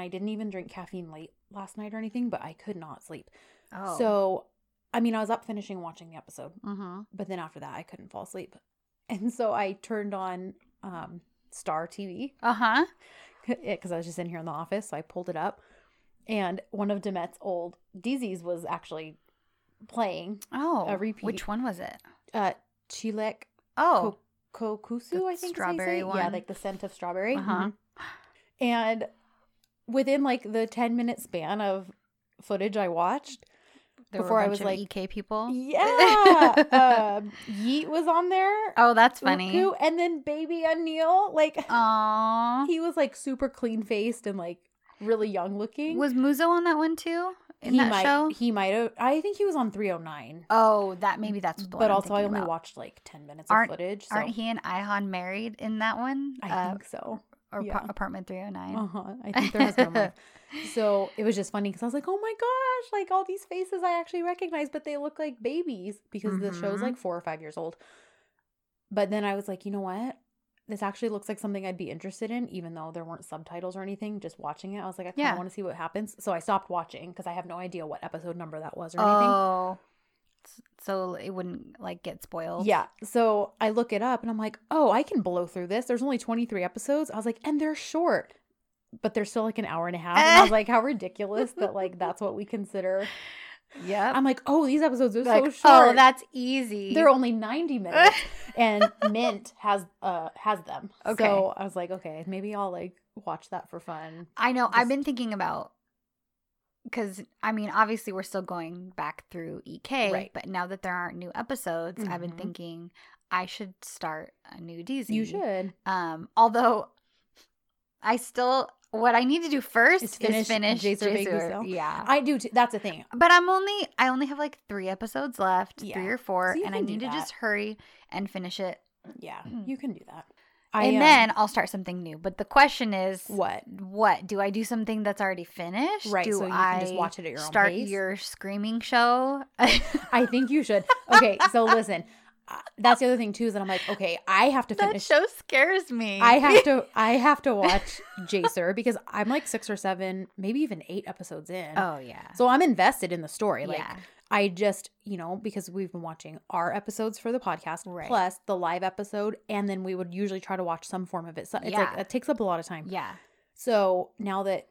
I didn't even drink caffeine late last night or anything, but I could not sleep. Oh. So, I mean, I was up finishing watching the episode, Mhm. but then after that, I couldn't fall asleep. And so I turned on um, Star TV Uh-huh. because I was just in here in the office. So I pulled it up, and one of Demet's old DZs was actually playing Oh. A repeat. Which one was it? uh, Çilek Oh. Kokusu, I think is how you say strawberry it. Yeah, like the scent of strawberry. Uh-huh. Mhm. And within like the 10 minute span of footage I watched, there before I was like, EK people. yeah, um, Yiğit was on there. oh, that's funny. Uku, and then baby Anil, like Aww. he was like super clean faced and like really young looking. Was Muzo on that one too? In he that might show? he might have I think he was on 309. Oh, that maybe that's the one. but also I only about. watched like 10 minutes Aren't- of footage. So Aren't he and Ihan married in that one? I Uh, think so. Or yeah. par- apartment 309. Uh-huh. I think their husband and wife. So it was just funny because I was like, oh my gosh, like all these faces I actually recognize, but they look like babies because the show's like four or five years old. But then I was like, you know what? This actually looks like something I'd be interested in, even though there weren't subtitles or anything. Just watching it, I was like, I kind of Yeah. want to see what happens. So I stopped watching because I have no idea what episode number that was or anything. Oh. So it wouldn't like get spoiled. Yeah. So I look it up and I'm like, oh, I can blow through this. There's only 23 episodes. I was like, and they're short, but they're still like an hour and a half. And I was like, how ridiculous that like that's what we consider. Yeah. I'm like, oh, these episodes are like, so short. oh, that's easy. they're only 90 minutes. and Mint has uh has them. Okay. So I was like, okay, maybe I'll like watch that for fun. I know. I've been thinking about because I mean, obviously, we're still going back through EK, Right. but now that there aren't new episodes, I've been Mhm. thinking I should start a new DZ. You should. Um, although I still, what I need to do first Is is finish finish, Jacer Baby Yeah. I do too. That's a thing. but I'm only, I only have like three episodes left, Yeah. three or four, So and I need to just hurry and finish it. Yeah, Mm. you can do that. And um, then I'll start something new. But the question is, what? what do I do something that's already finished? Right, Do so you I can just watch it at your own start pace? your screaming show? I think you should. Okay, so listen. uh, That's the other thing too is that I'm like, okay, I have to that finish. show scares me. I have to. I have to watch Jacer because I'm like six or seven, maybe even eight episodes in. Oh yeah. So I'm invested in the story. Like yeah. I just, you know, because we've been watching our episodes for the podcast Right. plus the live episode, and then we would usually try to watch some form of it. So it's Yeah. like it takes up a lot of time. Yeah. So now that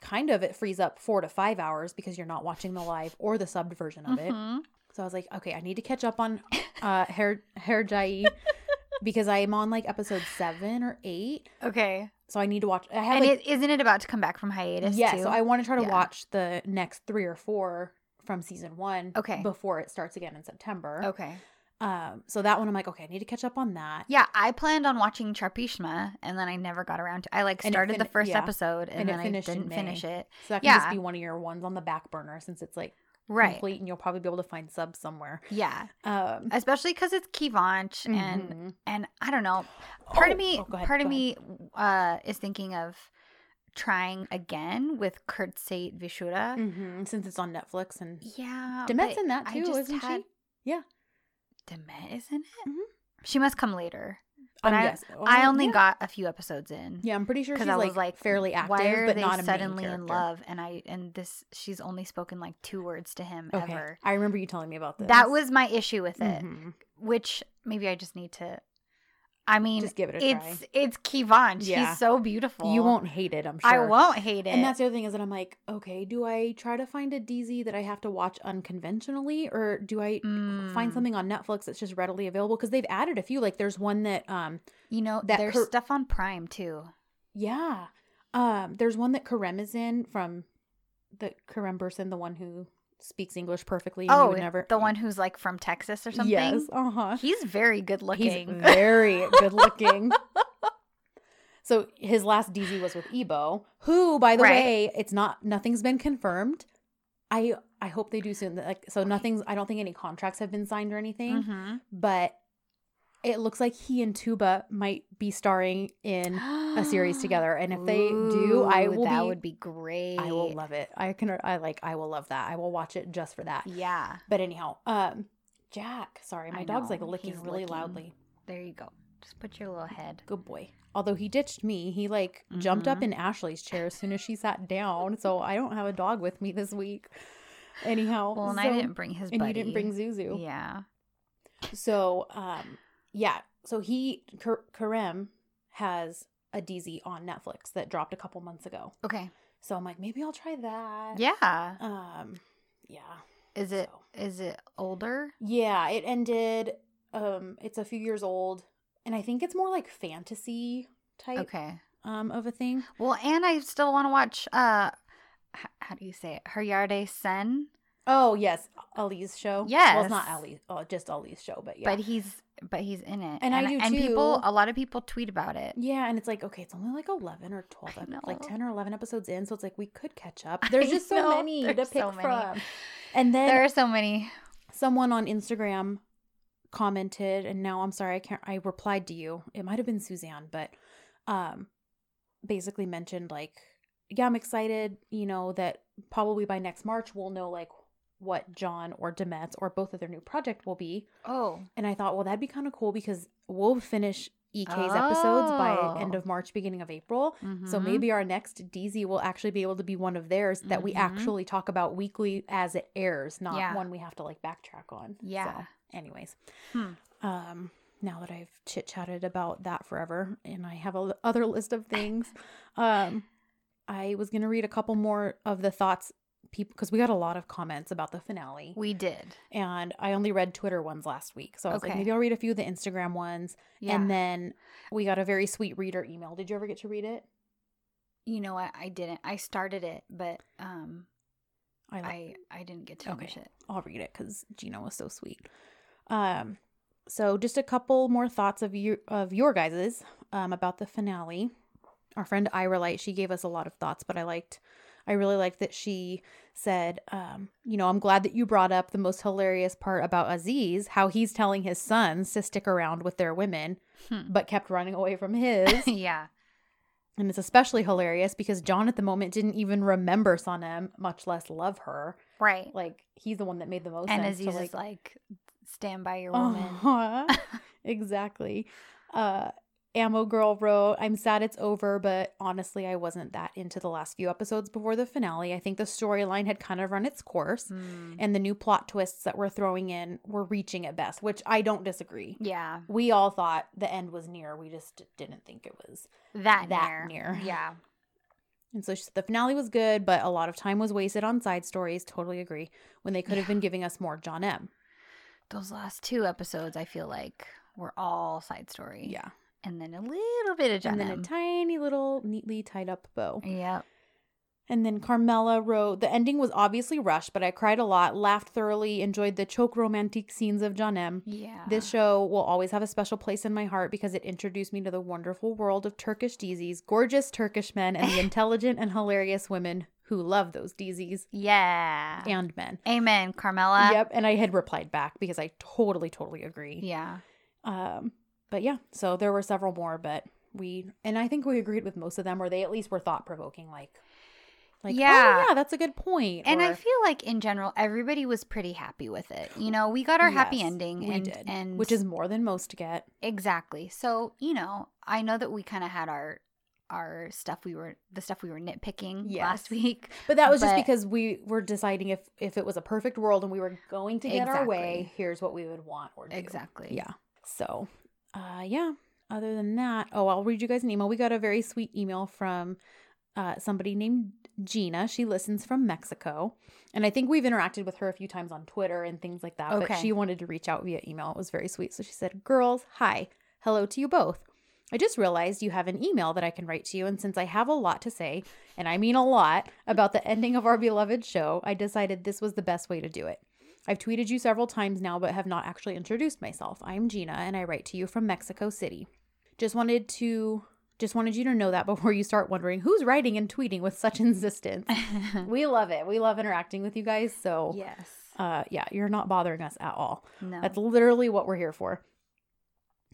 kind of it frees up four to five hours because you're not watching the live or the subbed version of it. Mhm. So I was like, okay, I need to catch up on uh Hair Hercai because I'm on like episode seven or eight. Okay. So I need to watch. I have And like, it isn't it about to come back from hiatus yeah. too? So I want to try to Yeah. watch the next three or four from season one. Okay. Before it starts again in September. Okay. Um. So that one I'm like, okay, I need to catch up on that. Yeah, I planned on watching Çarpışma and then I never got around to I like started the first yeah. episode and, And then I didn't finish it. So that can just be one of your ones on the back burner since it's like Right. complete and you'll probably be able to find subs somewhere. Yeah. Um. Especially because it's Kıvanç and mhm. and I don't know. Part Oh, of me oh, ahead, part of go me uh is thinking of trying again with Kurt Seyit ve Şura. Mhm, Since it's on Netflix and Yeah. Demet's in that too, isn't had- she? Yeah. Demet is in it? Mhm. She must come later. But Um, I, yes. I Oh, only yeah. got a few episodes in. Yeah, I'm pretty sure she's Because I like, was like fairly active, Why are but they not suddenly in love? And I and this she's only spoken like two words to him Okay, ever. I remember you telling me about this. That was my issue with it. Mhm. Which maybe I just need to. I mean, Just give it a it's try. it's Kivan. Yeah. She's so beautiful. You won't hate it, I'm sure. I won't hate it. And that's the other thing is that I'm like, okay, do I try to find a DZ that I have to watch unconventionally, or do I find Mm. something on Netflix that's just readily available? Because they've added a few. Like there's one that, um, you know that there's stuff on Prime too. yeah, um, there's one that Kerem is in from the Kerem person, the one who speaks English perfectly. Oh, never the one who's like from Texas or something. Yes, uh huh. He's very good looking. He's very good looking. So his last DZ was with Ebo, who, by the Right. way, it's not nothing's been confirmed. I I hope they do soon. Like so, nothing's. I don't think any contracts have been signed or anything. Mhm. But it looks like he and Tuba might be starring in a series together. And if they do, I Ooh, will That be. would be great. I will love it. I can. I like. I will love that. I will watch it just for that. Yeah. But anyhow, um, Jack. Sorry, my I dog's like licking he's really licking. loudly. There you go. Just put your little head. Good boy. Although he ditched me, he like jumped up Mhm. in Ashley's chair as soon as she sat down. So I don't have a dog with me this week. Anyhow, Well, and I didn't bring his and buddy. you didn't bring Zuzu. Yeah. So, um, yeah. So he Kar- Kerem has a DZ on Netflix that dropped a couple months ago. Okay. So I'm like, maybe I'll try that. Yeah. Um, yeah. Is it So- is it older? Yeah, it ended. Um, it's a few years old, and I think it's more like fantasy type Okay. um of a thing. Well, and I still want to watch uh h- how do you say it? Her Yerde Sen, Oh yes, Ali's show. Yes. well, it's not Ali. Oh, just Ali's show, but yeah, but he's but he's in it. And I do and people a lot of people tweet about it. yeah, and it's like okay, it's only like eleven or twelve, I like ten or eleven episodes in, so it's like we could catch up. There's just so know, many to pick so many. from. And then There are so many. someone on Instagram commented, and now I'm sorry, I can't. I replied to you. It might have been Suzanne, but um, basically mentioned like, yeah, I'm excited. You know that probably by next March we'll know like what John or Demet's or both of their new project will be. Oh. And I thought, well, that'd be kind of cool because we'll finish EK's episodes by end Oh. of March, beginning of April. So Mhm. maybe our next DZ will actually be able to be one of theirs that we Mhm. actually talk about weekly as it airs, not Yeah. one we have to like backtrack on. Yeah. So, anyways, Hmm. um, now that I've chit chatted about that forever, and I have a other list of things, um, I was gonna read a couple more of the thoughts people because we got a lot of comments about the finale we did. and I only read Twitter ones last week. So I was like, maybe I'll read a few of the Instagram ones. Yeah. And then we got a very sweet reader email. Did you ever get to read it? you know what? I didn't. I started it, but um I, I I didn't get to Okay. finish it. I'll read it because Gina was so sweet. Um, so just a couple more thoughts of you of your guys's um about the finale. Our friend Ira Light, she gave us a lot of thoughts, but I liked I really liked that she said, um, you know, I'm glad that you brought up the most hilarious part about Aziz, how he's telling his sons to stick around with their women, Hmm. but kept running away from his. yeah. And it's especially hilarious because John at the moment didn't even remember Sanem, much less love her. Right. Like he's the one that made the most and sense. Aziz to, is like, stand by your woman. Uh-huh. exactly. Uh Ammo Girl wrote, I'm sad it's over, but honestly, I wasn't that into the last few episodes before the finale. I think the storyline had kind of run its course, Mm. and the new plot twists that we're throwing in were reaching at best, which I don't disagree. Yeah. We all thought the end was near. We just didn't think it was. That, That near. near. Yeah. And so she said the finale was good, but a lot of time was wasted on side stories. Totally agree. When they could have been giving us more John M. Those last two episodes, I feel like were all side story. Yeah. And then a little bit of John and then a tiny little neatly tied up bow. Yep. And then Carmela wrote, The ending was obviously rushed, but I cried a lot, laughed thoroughly, enjoyed the choke romantic scenes of John M. Yeah. This show will always have a special place in my heart because it introduced me to the wonderful world of Turkish DZs, gorgeous Turkish men, and the intelligent and hilarious women who love those DZs Yeah. and men. Amen, Carmela. yep. And I had replied back because I totally, totally agree. Yeah. Um, but yeah, so there were several more, but we and I think we agreed with most of them, or they at least were thought provoking, like, like, oh, Yeah. oh yeah, that's a good point. And I feel like in general, everybody was pretty happy with it. You know, we got our happy ending, we and did, and which is more than most get. exactly. So you know, I know that we kind of had our our stuff we were the stuff we were nitpicking Yes. last week. But that was just because we were deciding if if it was a perfect world and we were going to get our way, here's what we would want or do. Exactly. Yeah. So, uh, yeah. Other than that, oh, I'll read you guys an email. We got a very sweet email from uh, somebody named Gina. She listens from Mexico, and I think we've interacted with her a few times on Twitter and things like that. But Okay. she wanted to reach out via email. It was very sweet. So she said, "Girls, hi, hello to you both." I just realized you have an email that I can write to you, and since I have a lot to say, and I mean a lot, about the ending of our beloved show, I decided this was the best way to do it. I've tweeted you several times now, but have not actually introduced myself. I'm Gina, and I write to you from Mexico City. Just wanted to just wanted you to know that before you start wondering who's writing and tweeting with such insistence. we love it. We love interacting with you guys. So, yes. uh, yeah, you're not bothering us at all. No. That's literally what we're here for.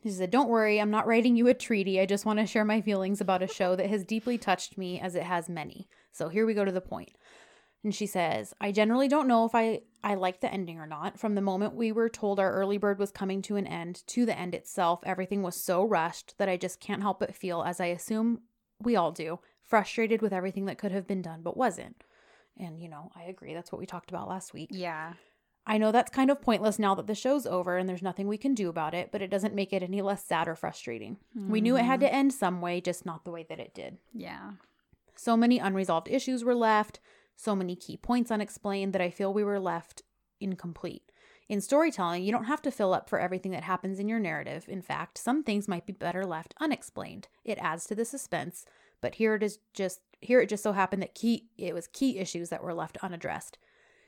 She said, Don't worry, I'm not writing you a treaty. I just want to share my feelings about a show that has deeply touched me as it has many. So here we go to the point. And she says, I generally don't know if I, I like the ending or not. From the moment we were told our early bird was coming to an end to the end itself, everything was so rushed that I just can't help but feel, as I assume we all do, frustrated with everything that could have been done but wasn't. And, you know, I agree. That's what we talked about last week. Yeah. I know that's kind of pointless now that the show's over and there's nothing we can do about it, but it doesn't make it any less sad or frustrating. We knew it had to mm-hmm. end some way, just not the way that it did. Yeah. So many unresolved issues were left, so many key points unexplained that I feel we were left incomplete. In storytelling, you don't have to fill up for everything that happens in your narrative. In fact, some things might be better left unexplained. It adds to the suspense, but here it is just here it just so happened that key it was key issues that were left unaddressed.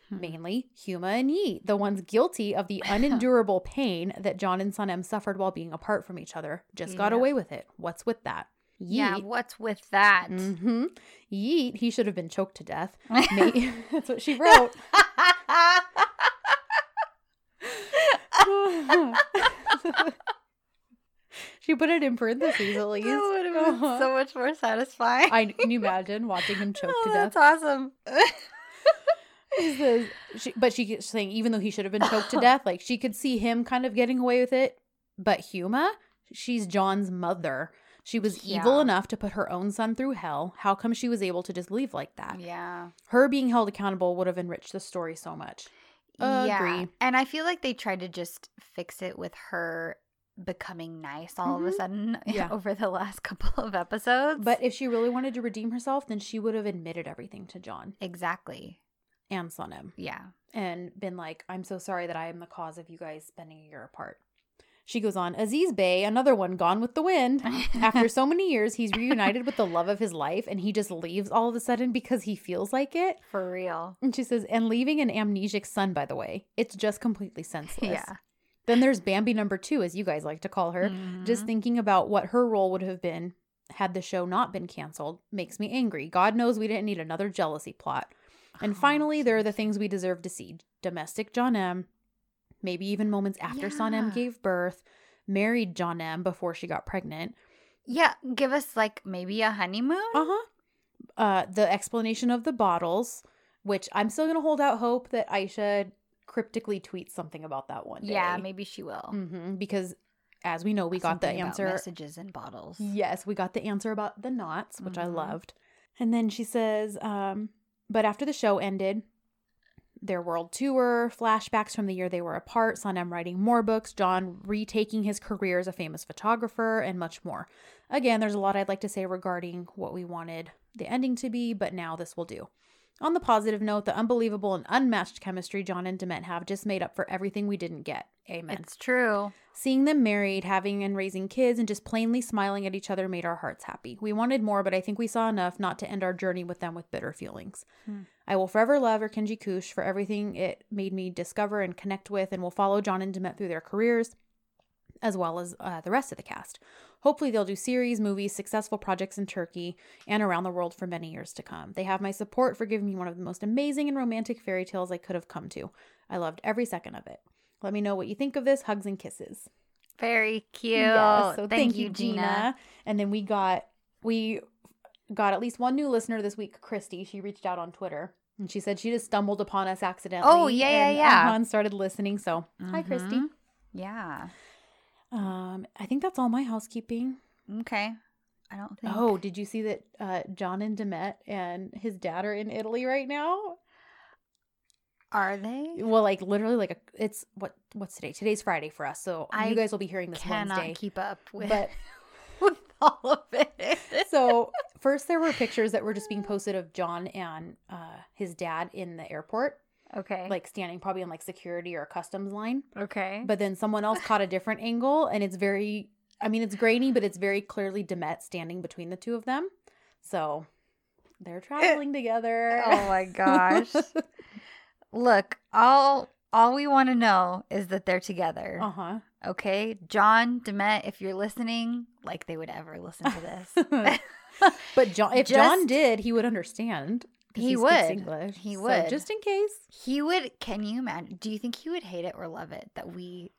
Hmm. Mainly Huma and Yiğit, the ones guilty of the unendurable pain that John and Sanem suffered while being apart from each other, just got away with it. What's with that? Yeah. Yiğit What's with that? hmm Yiğit, he should have been choked to death. May- That's what she wrote. she put it in parentheses at least. That would have been Uh-huh. so much more satisfying. I can you imagine watching him choke oh, to death? that's awesome. She- but she keeps saying even though he should have been choked to death, like she could see him kind of getting away with it. But Huma, she's John's mother. She was evil enough to put her own son through hell. How come she was able to just leave like that? yeah. Her being held accountable would have enriched the story so much. Yeah. Agree. And I feel like they tried to just fix it with her becoming nice all of a Mhm. sudden Yeah. over the last couple of episodes. But if she really wanted to redeem herself, then she would have admitted everything to John exactly. and Sanem Yeah. and been like, I'm so sorry that I am the cause of you guys spending a year apart. She goes on, Aziz Bey, another one gone with the wind. After so many years, he's reunited with the love of his life and he just leaves all of a sudden because he feels like it. For real. And she says, and leaving an amnesic son, by the way. It's just completely senseless. Yeah. Then there's Bambi number two, as you guys like to call her. Just Mhm. thinking about what her role would have been had the show not been canceled makes me angry. God knows we didn't need another jealousy plot. And Oh, finally, there are the things we deserve to see domestic John M., maybe even moments after Sanem gave birth, married John M. before she got pregnant. Yeah. Give us like maybe a honeymoon. Uh huh. Uh, the explanation of the bottles, which I'm still going to hold out hope that Aisha cryptically tweets something about that one day. yeah. Maybe she will. Mm-hmm, because as we know, we got the Something answer. Messages and bottles. Yes, we got the answer about the knots, which I Mhm. loved. And then she says, um, but after the show ended, their world tour, flashbacks from the year they were apart, Sanem writing more books, John retaking his career as a famous photographer, and much more. Again, there's a lot I'd like to say regarding what we wanted the ending to be, but now this will do. On the positive note, the unbelievable and unmatched chemistry John and Demet have just made up for everything we didn't get. Amen. It's true. Seeing them married, having and raising kids, and just plainly smiling at each other made our hearts happy. We wanted more, but I think we saw enough not to end our journey with them with bitter feelings. Hmm. I will forever love Erkenci Kuş for everything it made me discover and connect with, and will follow John and Demet through their careers, as well as uh, the rest of the cast. Hopefully, they'll do series, movies, successful projects in Turkey and around the world for many years to come. They have my support for giving me one of the most amazing and romantic fairy tales I could have come to. I loved every second of it. Let me know what you think of this. Hugs and kisses. Very cute. Yes, so thank, you, Gina. And then we got we got at least one new listener this week, Christy. She reached out on Twitter and she said she just stumbled upon us accidentally. Oh, yeah, yeah, and, yeah. and started listening. So hi, Christy. Mhm. Yeah. Um, I think that's all my housekeeping. Okay. I don't think. Oh, did you see that uh, John and Demet and his dad are in Italy right now? Are they? Well, like literally, like a, it's what what's today? Today's Friday for us, so I you guys will be hearing this Cannot Wednesday. keep up with, But with all of it. so first there were pictures that were just being posted of John and uh, his dad in the airport, okay. like standing probably in like security or customs line. okay. But then someone else caught a different angle, and it's very, I mean, it's grainy, but it's very clearly Demet standing between the two of them. So they're traveling together. oh my gosh. Look, all all we want to know is that they're together. uh huh. Okay, John Demet, if you're listening, like they would ever listen to this. But John, if John did, he would understand. 'Cause He would. English. He So would. just in case. he would. Can you imagine? Do you think he would hate it or love it that we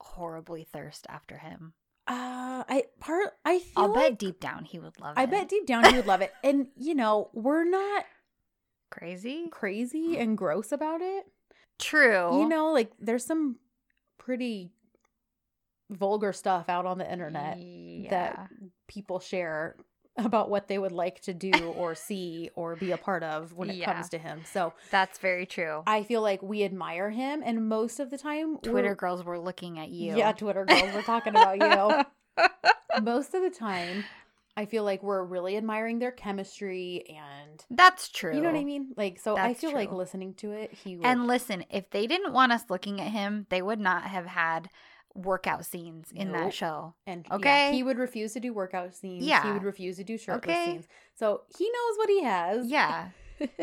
horribly thirst after him? Uh, I part. I feel I'll like bet deep down he would love I it. I bet deep down he would love it. And you know, we're not Crazy. crazy and gross about it. True. You know, like there's some pretty vulgar stuff out on the internet yeah. that people share about what they would like to do or see or be a part of when it Yeah. comes to him. So that's very true. I feel like we admire him, and most of the time, we're- Twitter girls were looking at you. yeah, Twitter girls, we're talking about you. most of the time, I feel like we're really admiring their chemistry, and That's true. you know what I mean. Like, so I That's feel like listening to it, he would, And listen, if they didn't want us looking at him, they would not have had workout scenes in Nope. that show. And yeah, Okay. he would refuse to do workout scenes. Yeah, He would refuse to do shirtless Okay. scenes. So he knows what he has. Yeah.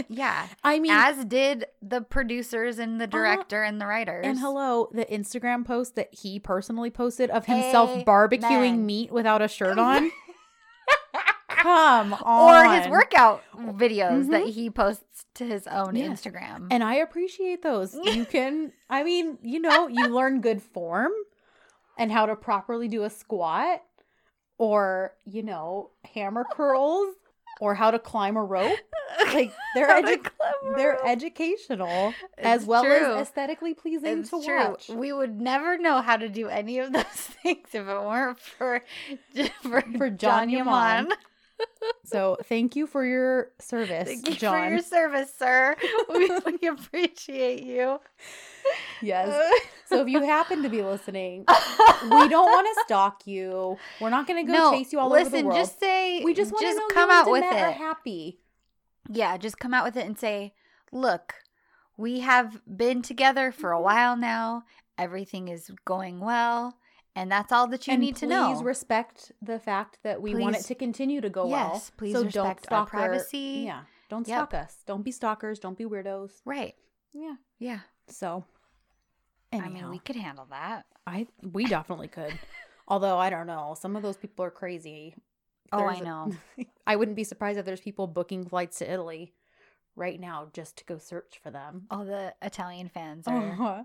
Yeah. I mean, As did the producers and the director and the writers. and hello, the Instagram post that he personally posted of himself barbecuing meat without a shirt on. Come on. Or his workout videos that Mhm. he posts to his own Yeah. Instagram. And I appreciate those. You can, I mean, you know, you learn good form and how to properly do a squat or, you know, hammer curls or how to climb a rope. Like they're edu- they're educational as well true. as aesthetically pleasing It's to true. watch. We would never know how to do any of those things if it weren't for for, For Can Yaman. Yaman. So thank you for your service, Thank you John. for your service, sir. we, we appreciate you. yes. So if you happen to be listening, we don't want to stalk you. We're not going to go no, chase you all listen, over the world. Listen, just say we just want to know come out with are it. happy. Yeah, just come out with it and say, "Look, we have been together for Mm-hmm. a while now. Everything is going well, and that's all that you and need to know. please respect the fact that we want it to continue to go well. Yes, please so don't respect our stalk privacy. yeah, don't Yep. stalk us. Don't be stalkers. Don't be weirdos. right. Yeah. Yeah. So, I mean, we could handle that. I we definitely could. Although I don't know, some of those people are crazy. Oh, I know. I wouldn't be surprised if there's people booking flights to Italy right now just to go search for them. All the Italian fans are Uh-huh.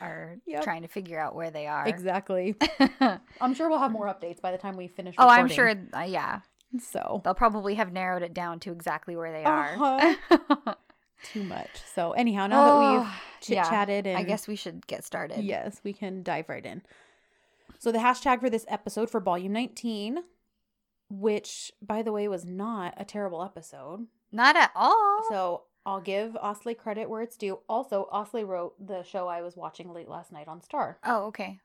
are Yep. trying to figure out where they are. Exactly. I'm sure we'll have more updates by the time we finish. oh, I'm sure. Uh, yeah, So they'll probably have narrowed it down to exactly where they are. Too much. So anyhow, now that Oh, we've chit yeah. chatted and I guess we should get started. yes, we can dive right in. So the hashtag for this episode for volume 19, which by the way was not a terrible episode. Not at all. So I'll give Aslı credit where it's due. Also, Aslı wrote the show I was watching late last night on Star oh, okay.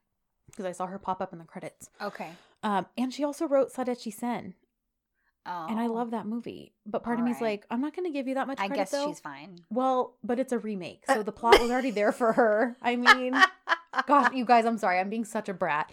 because I saw her pop up in the credits. Okay. Um, and she also wrote Sadece Sen, Oh, and I oh. love that movie. But part of me is Alright. like, I'm not going to give you that much I credit. guess though. she's fine. Well, but it's a remake, uh, so the plot was already there for her. I mean, gosh, you guys, I'm sorry, I'm being such a brat.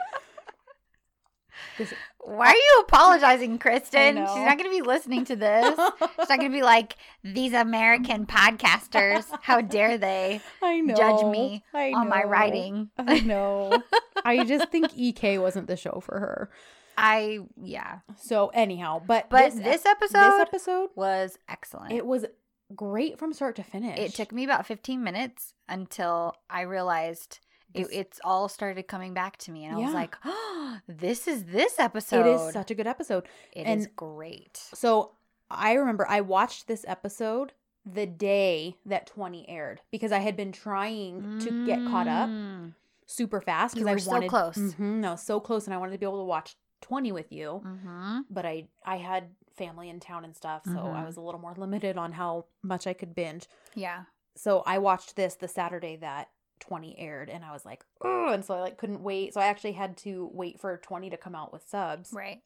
This, Why are you apologizing, Kristen? She's not going to be listening to this. She's not going to be like these American podcasters. How dare they I know. judge me I on my writing? I know. I just think EK wasn't the show for her. I yeah. So anyhow, but But this, this, episode this episode, was excellent. it was great from start to finish. It took me about 15 minutes until I realized it, it's all started coming back to me, and I was like, "Oh, this is this episode. It is such a good episode. It and- is great." So I remember I watched this episode the day that 20 aired because I had been trying to get caught up Mm. super fast because I were so wanted close. Mhm, no, so close, and I wanted to be able to watch 20 with you. Mhm. But I I had family in town and stuff, so I Mhm. was a little more limited on how much I could binge. Yeah. So I watched this the Saturday that 20 aired, and I was like, oh, and so I like couldn't wait. So I actually had to wait for 20 to come out with subs Right.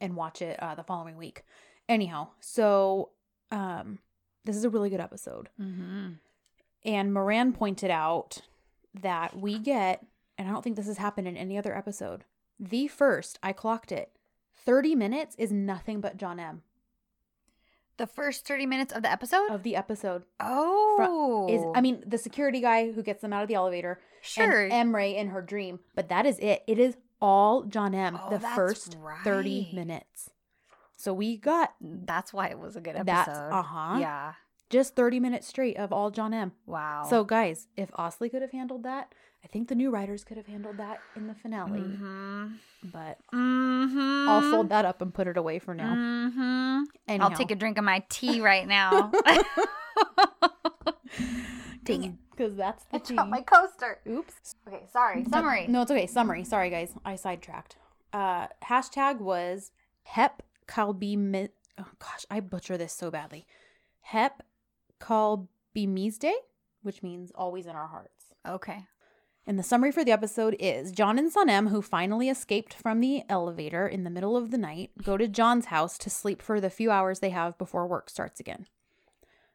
and watch it uh, the following week. Anyhow, so um, this is a really good episode. Mm-hmm. And Moran pointed out that we get, and I don't think this has happened in any other episode, the first, I clocked it, 30 minutes is nothing but John M. The first 30 minutes of the episode? of the episode. oh. Is I mean, the security guy who gets them out of the elevator sure. and Emre in her dream, but that is it. It is all John M. Oh, the first 30 minutes. So we got That's why it was a good That's- episode. uh-huh. Yeah. Just 30 minutes straight of all John M. Wow. So, guys, if Aslı could have handled that, I think the new writers could have handled that in the finale. Mm-hmm. But Mm-hmm. I'll fold that up and put it away for now. Mm-hmm. Anyhow, I'll take a drink of my tea right now. Dang it. Because that's the I tea. my coaster. Oops. Okay, sorry. Summary. No, it's okay. Summary. Sorry, guys. I sidetracked. Uh, hashtag was Hep Kalbi. Oh gosh, I butcher this so badly. Hep Kalbimizde, which means always in our hearts. Okay. And the summary for the episode is John and Sanem, who finally escaped from the elevator in the middle of the night, go to John's house to sleep for the few hours they have before work starts again.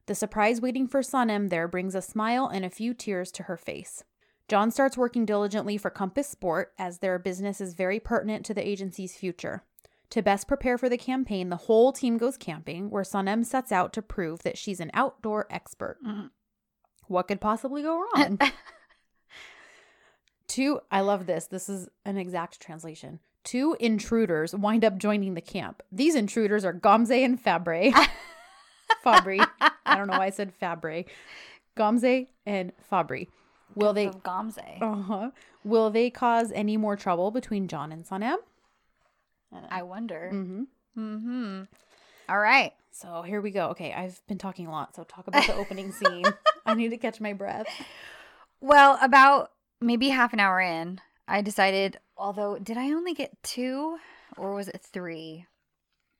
The surprise waiting for Sanem there brings a smile and a few tears to her face. John starts working diligently for Compass Sport as their business is very pertinent to the agency's future. To best prepare for the campaign, the whole team goes camping, where Sanem sets out to prove that she's an outdoor expert. Mhm. What could possibly go wrong? Two, I love this. This is an exact translation. Two intruders wind up joining the camp. These intruders are Gamze and Fabre. Fabri. I don't know why I said Fabre. Gamze and Fabri. Will they Of Gamze. uh-huh. Will they cause any more trouble between John and Sanem? I wonder. Mm-hmm. Mm-hmm. All right. So here we go. Okay, I've been talking a lot, so talk about the opening scene. I need to catch my breath. Well, about maybe half an hour in, I decided, although, did I only get two or was it three?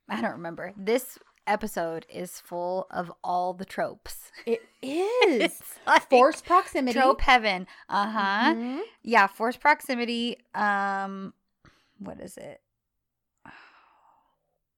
I don't remember. This episode is full of all the tropes. It is like force proximity. trope heaven. Uh huh. Mhm. Yeah, force proximity. Um, what is it?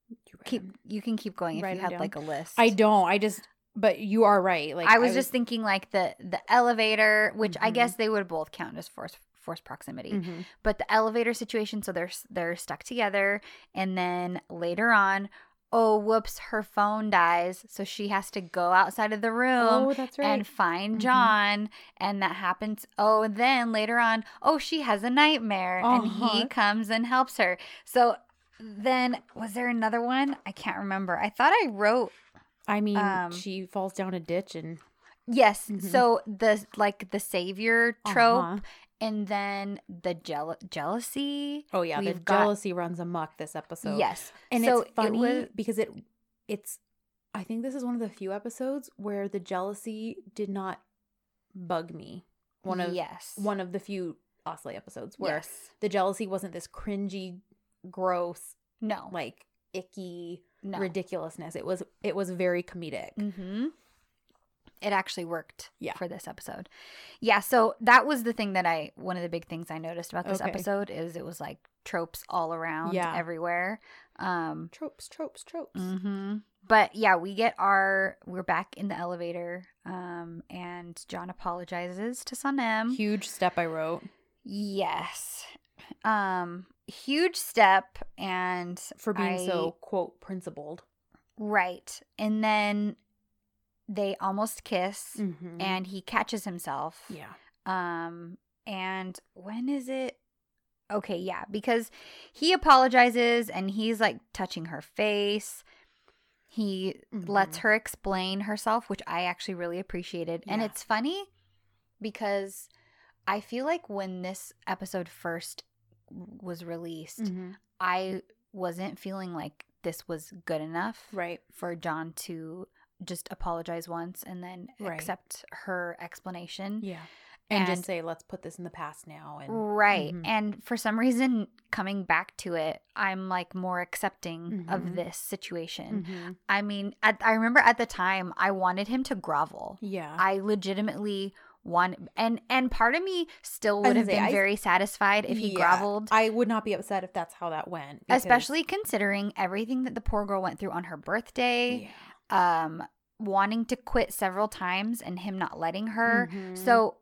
You Keep them- you can keep going if Write you had down. like a list. I don't. I just. But you are right. Like I was just thinking like the the elevator, which I Mhm. guess they would both count as force force proximity. Mhm. But the elevator situation, so they're they're stuck together, and then later on, oh whoops, her phone dies, so she has to go outside of the room. Oh, that's right. And find Mhm. John, and that happens. Oh, and then later on, oh, she has a nightmare, and he Uh-huh. comes and helps her. So then, was there another one? I can't remember. I thought I wrote I mean, um, she falls down a ditch and Yes. Mhm. So the like the savior trope Uh-huh. and then the jeal- jealousy. Oh yeah, the got- jealousy runs amok this episode. yes. and so it's funny was because it it's. I think this is one of the few episodes where the jealousy did not bug me. One of yes. one of the few Aslı episodes where yes. the jealousy wasn't this cringy, gross, No. like icky no. ridiculousness. It was it was very comedic. Mm-hmm. It actually worked Yeah. for this episode. Yeah, so that was the thing that I one of the big things I noticed about this Okay. episode is it was like tropes all around Yeah. everywhere. Um Tropes, tropes, tropes. hmm But yeah, we get our we're back in the elevator um and John apologizes to Sanem. Huge step I wrote Yes. Um huge step and for being I- so quote principled. right. And then they almost kiss Mm-hmm. and he catches himself. yeah, Um and when is it? Okay, yeah, because he apologizes and he's like touching her face. He lets Mhm. her explain herself, which I actually really appreciated. And it's funny because I feel like when this episode first was released, Mhm. I wasn't feeling like this was good enough right. for John to just apologize once and then Right. accept her explanation. Yeah, and, And- just say let's put this in the past now. And Right. Mhm. And for some reason, coming back to it, I'm like more accepting Mhm. of this situation. Mhm. I mean, at, I remember at the time, I wanted him to grovel. yeah, I legitimately want, and and part of me still would have say, been I- very satisfied if he Yeah. groveled, I would not be upset if that's how that went, because- especially considering everything that the poor girl went through on her birthday. Yeah. Um, wanting to quit several times and him not letting her. Mhm. So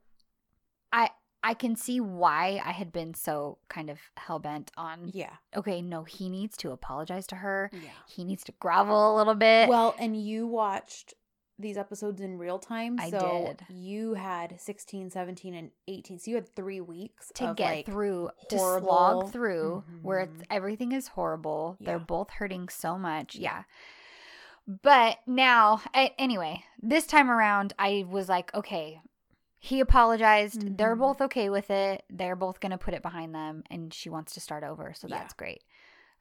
I I can see why I had been so kind of hell bent on yeah, okay, no, he needs to apologize to her. yeah. He needs to grovel a little bit. Well, and you watched these episodes in real time. I so did. You had 16, 17, and 18. So you had three weeks to get like, through to slog through where it's Mhm. everything is horrible. They're both hurting so much. Yeah. But now, anyway, this time around, I was like, okay, he apologized. They're Mhm. both okay with it. They're both going to put it behind them, and she wants to start over. So Yeah. that's great.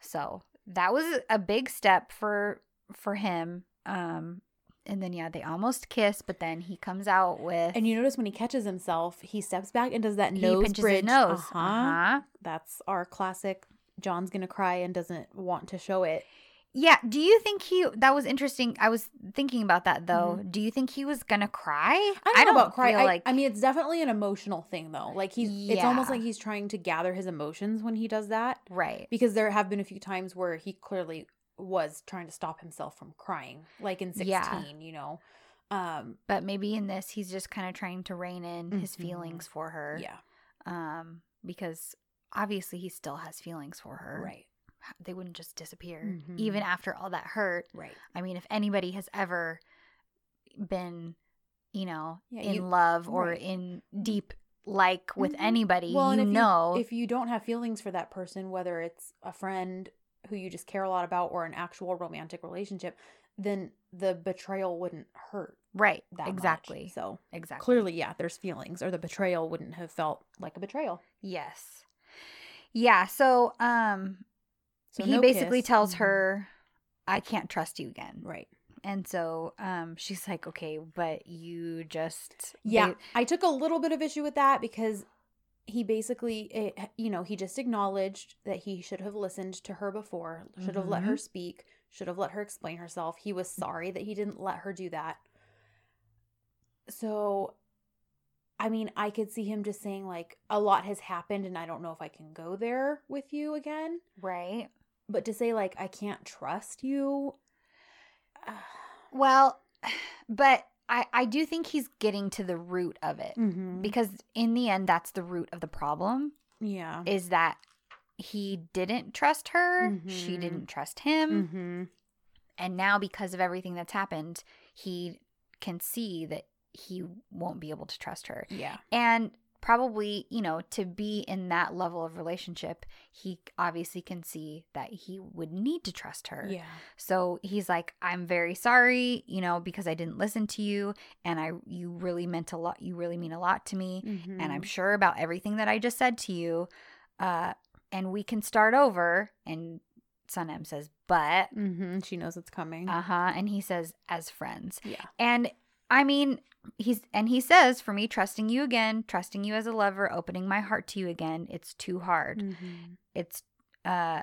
So that was a big step for for him. Um, and then yeah, they almost kiss, but then he comes out with And you notice when he catches himself, he steps back and does that he nose pinches bridge. his nose. Uh-huh. Uh-huh. That's our classic. John's gonna cry and doesn't want to show it. Yeah. Do you think he? That was interesting. I was thinking about that though. Mm-hmm. Do you think he was gonna cry? I don't, know about cry. feel I, like I mean, it's definitely an emotional thing though. Like he's, Yeah. it's almost like he's trying to gather his emotions when he does that. right. Because there have been a few times where he clearly was trying to stop himself from crying, like in sixteen. Yeah. You know. Um. But maybe in this, he's just kind of trying to rein in his Mhm. feelings for her. Yeah. Um, because obviously he still has feelings for her. Right. They wouldn't just disappear, Mhm. even after all that hurt. Right. I mean, if anybody has ever been, you know, Yeah, in you- love or right. in deep like with Mhm. anybody, Well, you if know, if you don't have feelings for that person, whether it's a friend who you just care a lot about or an actual romantic relationship, then the betrayal wouldn't hurt right? that much. Exactly. So Exactly. clearly, yeah, there's feelings, or the betrayal wouldn't have felt like a betrayal. Yes. Yeah. So, um, So he no basically kiss. tells Mhm. her, "I can't trust you again." right? And so, um, she's like, "Okay, but you just Yeah, ba- I took a little bit of issue with that because he basically, eh, it, you know, he just acknowledged that he should have listened to her before, should have let her mm-hmm. speak, should have let her explain herself. He was sorry that he didn't let her do that. So, I mean, I could see him just saying, like, a lot has happened and I don't know if I can go there with you again. right." But to say, like, I can't trust you. Well, but I I do think he's getting to the root of it mm-hmm. because in the end, that's the root of the problem. yeah. Is that he didn't trust her, she Mhm. didn't trust him, Mm-hmm. and now because of everything that's happened, he can see that he won't be able to trust her. Yeah. And probably, you know, to be in that level of relationship, he obviously can see that he would need to trust her. Yeah. So he's like, I'm very sorry, you know, because I didn't listen to you and I you really meant a lot you really mean a lot to me and Mm-hmm. I'm sure about everything that I just said to you. Uh and we can start over and Sanem says, but Mm-hmm. She knows it's coming. uh-huh and he says as friends. yeah. And I mean, he's and he says, for me, trusting you again, trusting you as a lover, opening my heart to you again, it's too hard. Mm-hmm. It's uh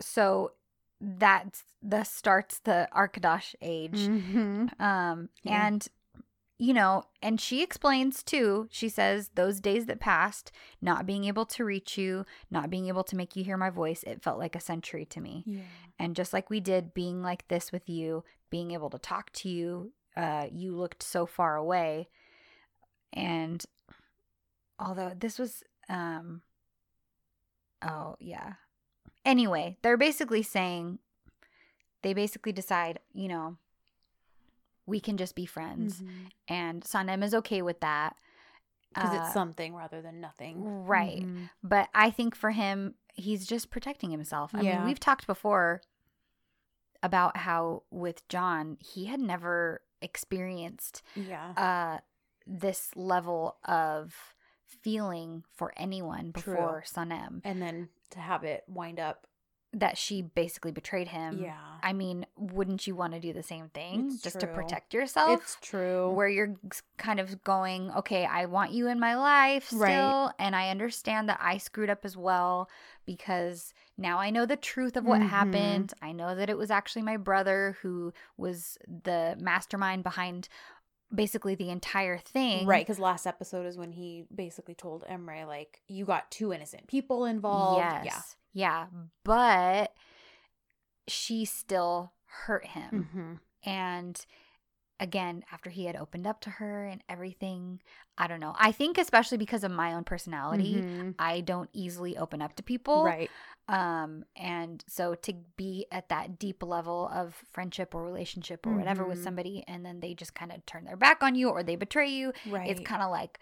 so that's the starts the Arkadash age. Mm-hmm. Um Yeah. and you know, and she explains too. She says those days that passed, not being able to reach you, not being able to make you hear my voice, it felt like a century to me. Yeah. And just like we did being like this with you, being able to talk to you, uh, you looked so far away. And although this was, um, oh, yeah. Anyway, they're basically saying, they basically decide, you know, we can just be friends. And Sanem is okay with that. Because Uh, it's something rather than nothing. Right. Mhm. But I think for him, he's just protecting himself. I Yeah. mean, we've talked before about how with John, he had never experienced Yeah. uh this level of feeling for anyone True. before Sanem and then to have it wind up. that she basically betrayed him. yeah. I mean, wouldn't you want to do the same thing It's just to protect yourself? It's true. where you're kind of going, okay, I want you in my life still, Right. and I understand that I screwed up as well because now I know the truth of what Mhm. happened. I know that it was actually my brother who was the mastermind behind basically the entire thing. Right, because last episode is when he basically told Emre, like, you got two innocent people involved. Yes. Yeah. Yeah. But she still hurt him. Mm-hmm. And again, after he had opened up to her and everything, I don't know. I think especially because of my own personality, I don't easily open up to people. Mm-hmm. Right. Um and so to be at that deep level of friendship or relationship or whatever with Mhm. somebody and then they just kind of turn their back on you or they betray you, Right. it's kind of like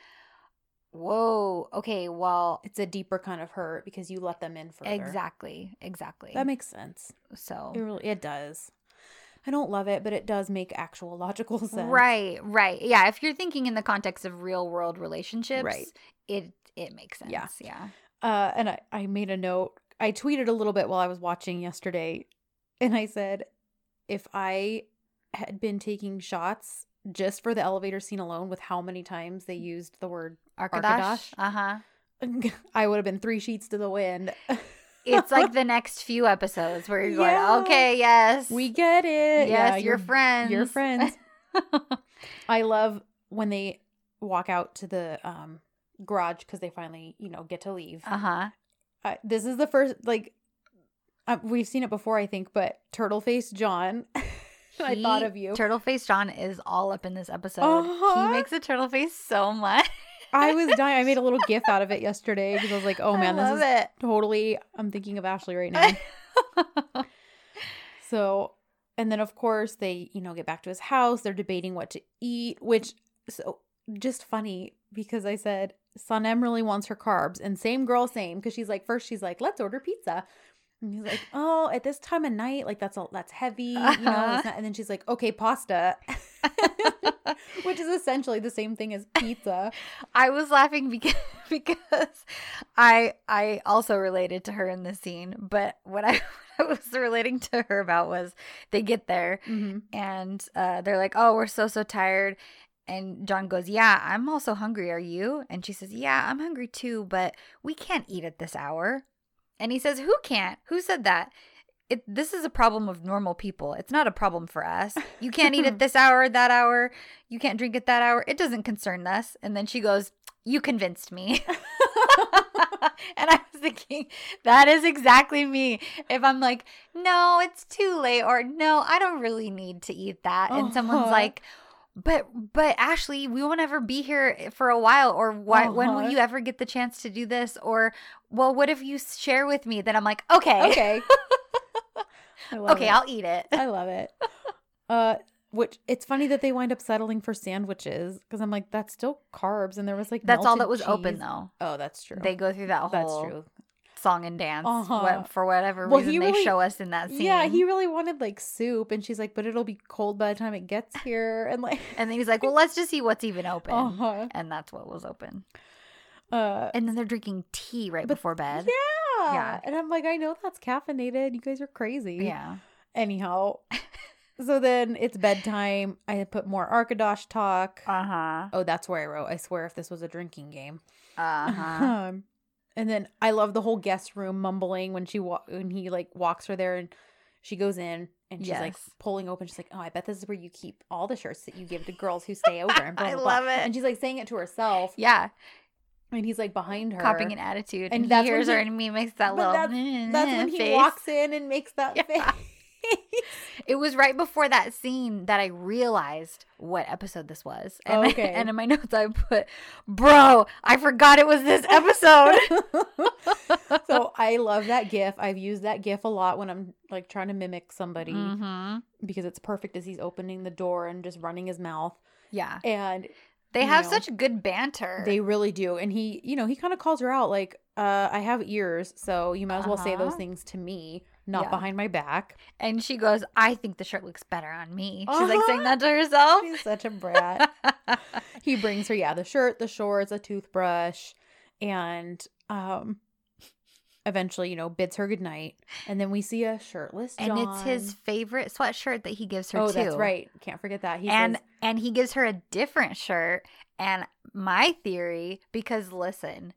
Whoa. Okay. Well, It's a deeper kind of hurt because you let them in further. exactly. Exactly. That makes sense. so. It really it does. I don't love it, but it does make actual logical sense. Right, right. Yeah, if you're thinking in the context of real world relationships, Right. it it makes sense. Yeah. Yeah. Uh, and I, I made a note. I tweeted a little bit while I was watching yesterday, and I said, if I had been taking shots just for the elevator scene alone, with how many times they used the word, Arkadash. Arkadash? Uh-huh. I would have been three sheets to the wind. It's like the next few episodes where you're Yeah. going, okay, yes. we get it. yes, Yeah, you're friends. You're friends. I love when they walk out to the um garage because they finally, you know, get to leave. uh-huh. uh, this is the first like uh, we've seen it before i think but turtle face john i thought of you Turtle face John is all up in this episode. Uh-huh. He makes a turtle face so much. I was dying. I made a little gif out of it yesterday because i was like oh man this is it. totally i'm thinking of ashley right now. So and then of course they you know get back to his house. They're debating what to eat which so just funny because i said Sanem really wants her carbs. And same girl same because she's like first she's like let's order pizza and he's like oh at this time of night like that's all that's heavy you know Uh-huh. and then she's like okay pasta which is essentially the same thing as pizza I was laughing because because I I also related to her in this scene, but what I, what I was relating to her about was they get there mm-hmm. and uh, they're like, "Oh, we're so so tired." And John goes, "Yeah, I'm also hungry. Are you?" And she says, "Yeah, I'm hungry too, but we can't eat at this hour." And he says, "Who can't? Who said that?" It, this is a problem of normal people. It's not a problem for us. You can't eat at this hour, that hour. You can't drink at that hour. It doesn't concern us. And then she goes, You convinced me. and I was thinking, that is exactly me. If I'm like, No, it's too late, or No, I don't really need to eat that. And someone's Uh-huh. like, but but Ashley, we won't ever be here for a while. Or why, when will Uh-huh. you ever get the chance to do this? Or well, what if you share with me? Then I'm like, okay, okay okay, it. I'll eat it. I love it. Uh, which it's funny that they wind up settling for sandwiches because I'm like, that's still carbs, and there was like That's all that was open though. Oh, that's true. They go through that whole that's true. Song and dance Uh-huh. for whatever Well, reason he they show us in that scene. Yeah, he really wanted like soup, and she's like, but it'll be cold by the time it gets here, and like, and then he's like, "Well, let's just see what's even open." uh-huh. And that's what was open. uh, And then they're drinking tea right But- before bed. yeah, Yeah. and I'm like, I know that's caffeinated. You guys are crazy. Yeah. Anyhow, so then it's bedtime. I put more arkadaş talk. Uh huh. Oh, that's where I wrote. I swear, if this was a drinking game. Uh huh. Um, and then I love the whole guest room mumbling when she wa- when he like walks her there and she goes in and she's like pulling open. She's like, "Oh, I bet this is where you keep all the shirts that you give to girls who stay over." And blah, I blah, blah. love it. And she's like saying it to herself, yeah. and he's like behind her, Copying an attitude. And And, that's he when hears her and he makes that little. that's- That's when he face. walks in and makes that Yeah. face. It was right before that scene that I realized what episode this was. And, Okay. and in my notes, I put, Bro, I forgot it was this episode. so I love that gif. I've used that gif a lot when I'm like trying to mimic somebody hmm because it's perfect as he's opening the door and just running his mouth. Yeah. And They have know, such good banter. They really do. And he, you know, he kind of calls her out like, uh, I have ears, so you might as well say those Uh-huh. things to me, not Yeah. behind my back. and she goes, I think the shirt looks better on me. She's like saying Uh-huh. that to herself. She's such a brat. he brings her, yeah, the shirt, the shorts, a toothbrush, and um eventually, you know, bids her goodnight. And then we see a shirtless and it's his favorite sweatshirt that he gives her Oh, too. that's right. Can't forget that. He and says, and he gives her a different shirt. And my theory, because listen,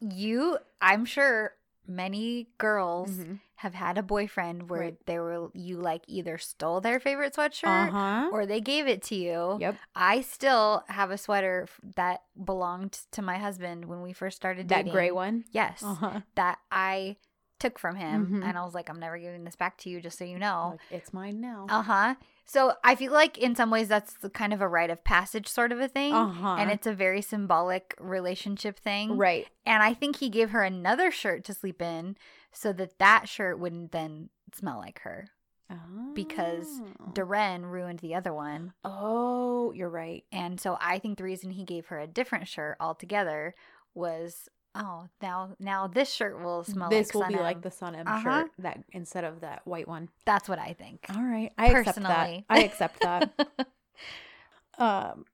you, I'm sure many girls Mhm. have had a boyfriend where Right. they were you like either stole their favorite sweatshirt uh-huh. or they gave it to you. Yep. I still have a sweater that belonged to my husband when we first started That dating. That gray one. Yes. Uh-huh. That I took from him Mhm. and I was like I'm never giving this back to you just so you know. Like, it's mine now. Uh-huh. So I feel like in some ways that's the kind of a rite of passage sort of a thing. Uh-huh. And it's a very symbolic relationship thing. right. And I think he gave her another shirt to sleep in so that that shirt wouldn't then smell like her. because Oh. Deren ruined the other one. Oh, you're right. And so I think the reason he gave her a different shirt altogether was oh now now this shirt will smell like this like will Sun be M. like the Sun M Uh-huh. shirt that instead of that white one. That's what I think. All right, I accept that. I accept that. um,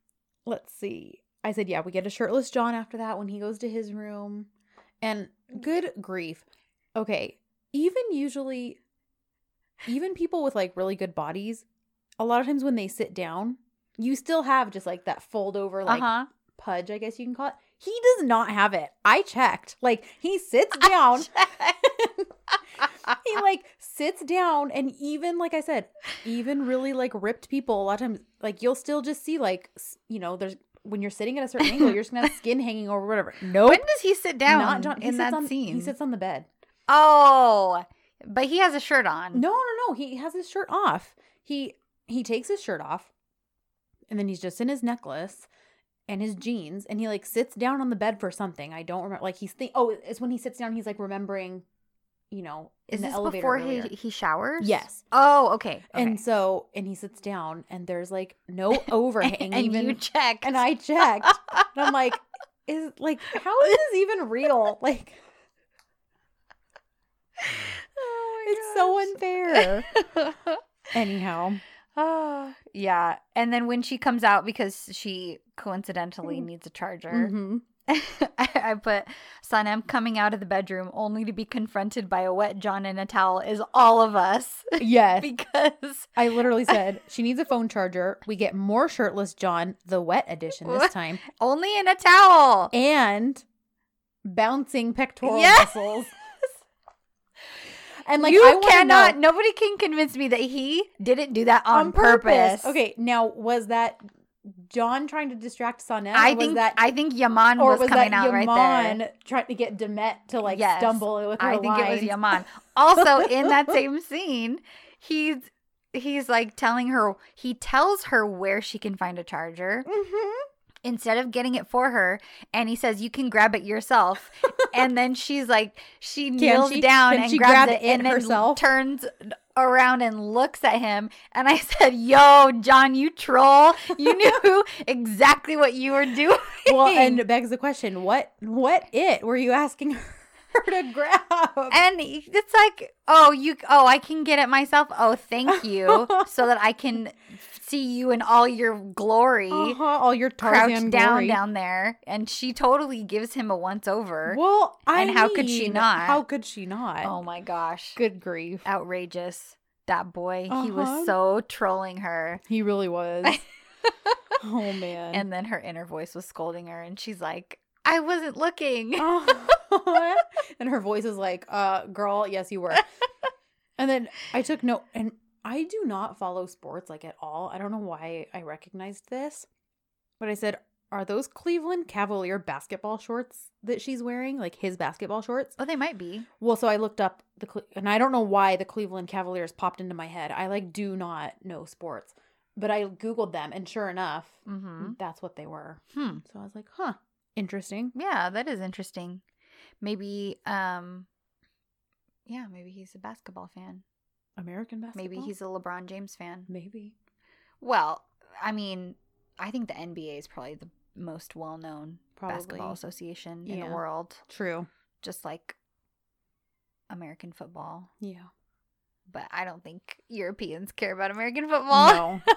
let's see. I said, yeah, we get a shirtless John after that when he goes to his room, and good grief. Okay, even usually, even people with like really good bodies, a lot of times when they sit down, you still have just like that fold over like uh-huh. pudge, I guess you can call it. He does not have it. I checked. Like he sits down. he like sits down and even like I said, even really like ripped people, a lot of times like you'll still just see like you know, there's when you're sitting at a certain angle, you're just gonna have skin hanging over whatever. Nope. when does he sit down not John. In that on, scene? He sits on the bed. oh, but he has a shirt on. No, no, no. He has his shirt off. He he takes his shirt off, and then he's just in his necklace and his jeans, and he like sits down on the bed for something. I don't remember. Like he's think. Oh, it's when he sits down. He's like remembering, you know, in Is the this elevator before earlier. he he showers? Yes. Oh, okay. And so, and he sits down, and there's like no overhang. and even, you checked. and I checked, and I'm like, is like, how is this even real? Like, oh it's so unfair. Anyhow, Yeah. And then when she comes out because she coincidentally needs a charger, mhm. I, I put Sanem coming out of the bedroom only to be confronted by a wet John in a towel is all of us yes, because I literally said she needs a phone charger. We get more shirtless John, the wet edition this time, only in a towel. and bouncing pectoral Yes. muscles. And like you I cannot. Nobody can convince me that he didn't do that on, purpose. Okay, now was that John trying to distract Sanem? I think that I think Yaman was, was coming that out right Yaman there. trying to get Demet to like Yes. stumble with her I think it was? Yaman. Also, in that same scene, he's he's like telling her he tells her where she can find a charger Mhm. Instead of getting it for her and he says you can grab it yourself. And then she's like she kneels she- down and she grabs grab it it and then herself? turns around and looks at him. And i said yo john you troll. You knew exactly what you were doing. Well, and it begs the question: what what it were you asking her to grab? and it's like oh you oh i can get it myself? Oh thank you so that i can see you in all your glory Uh-huh, all your crouched Tarzan down glory. down there and she totally gives him a once over Well, I And how could she not? How could she not? oh my gosh Good grief. outrageous that boy he Uh-huh. was so trolling her He really was. oh man. and then her inner voice was scolding her and she's like i wasn't looking and her voice is like, uh, girl, yes, you were. and then I took note, and I do not follow sports like at all. I don't know why I recognized this, but I said, are those Cleveland Cavalier basketball shorts that she's wearing? Like his basketball shorts? oh they might be Well, so I looked up the, Cle- and I don't know why the Cleveland Cavaliers popped into my head. I like do not know sports, but I Googled them, and sure enough, mm-hmm. that's what they were. hmm So I was like, huh, interesting. yeah that is interesting maybe um yeah maybe he's a basketball fan American basketball? maybe he's a lebron james fan Maybe. well i mean i think the nba is probably the most well-known basketball Probably. association in the world True. just like american football Yeah. but i don't think europeans care about american football No.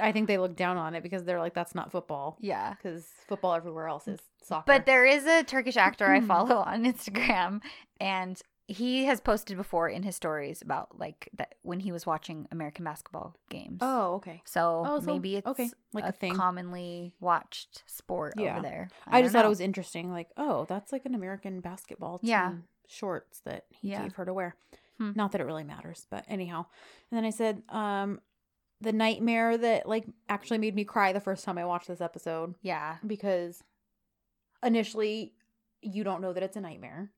I think they look down on it because they're like, that's not football. yeah Because football everywhere else is soccer. But there is a Turkish actor I follow on Instagram, and he has posted before in his stories about like that when he was watching American basketball games. oh, okay. so, Oh, so- maybe it's okay, like a, a thing. commonly watched sport Yeah. over there. I, just don't thought it was interesting. Like, oh, that's like an American basketball team Yeah. shorts that he Yeah. gave her to wear. Hmm. Not that it really matters, but anyhow. And then I said, um, the nightmare that like actually made me cry the first time I watched this episode yeah, because initially you don't know that it's a nightmare.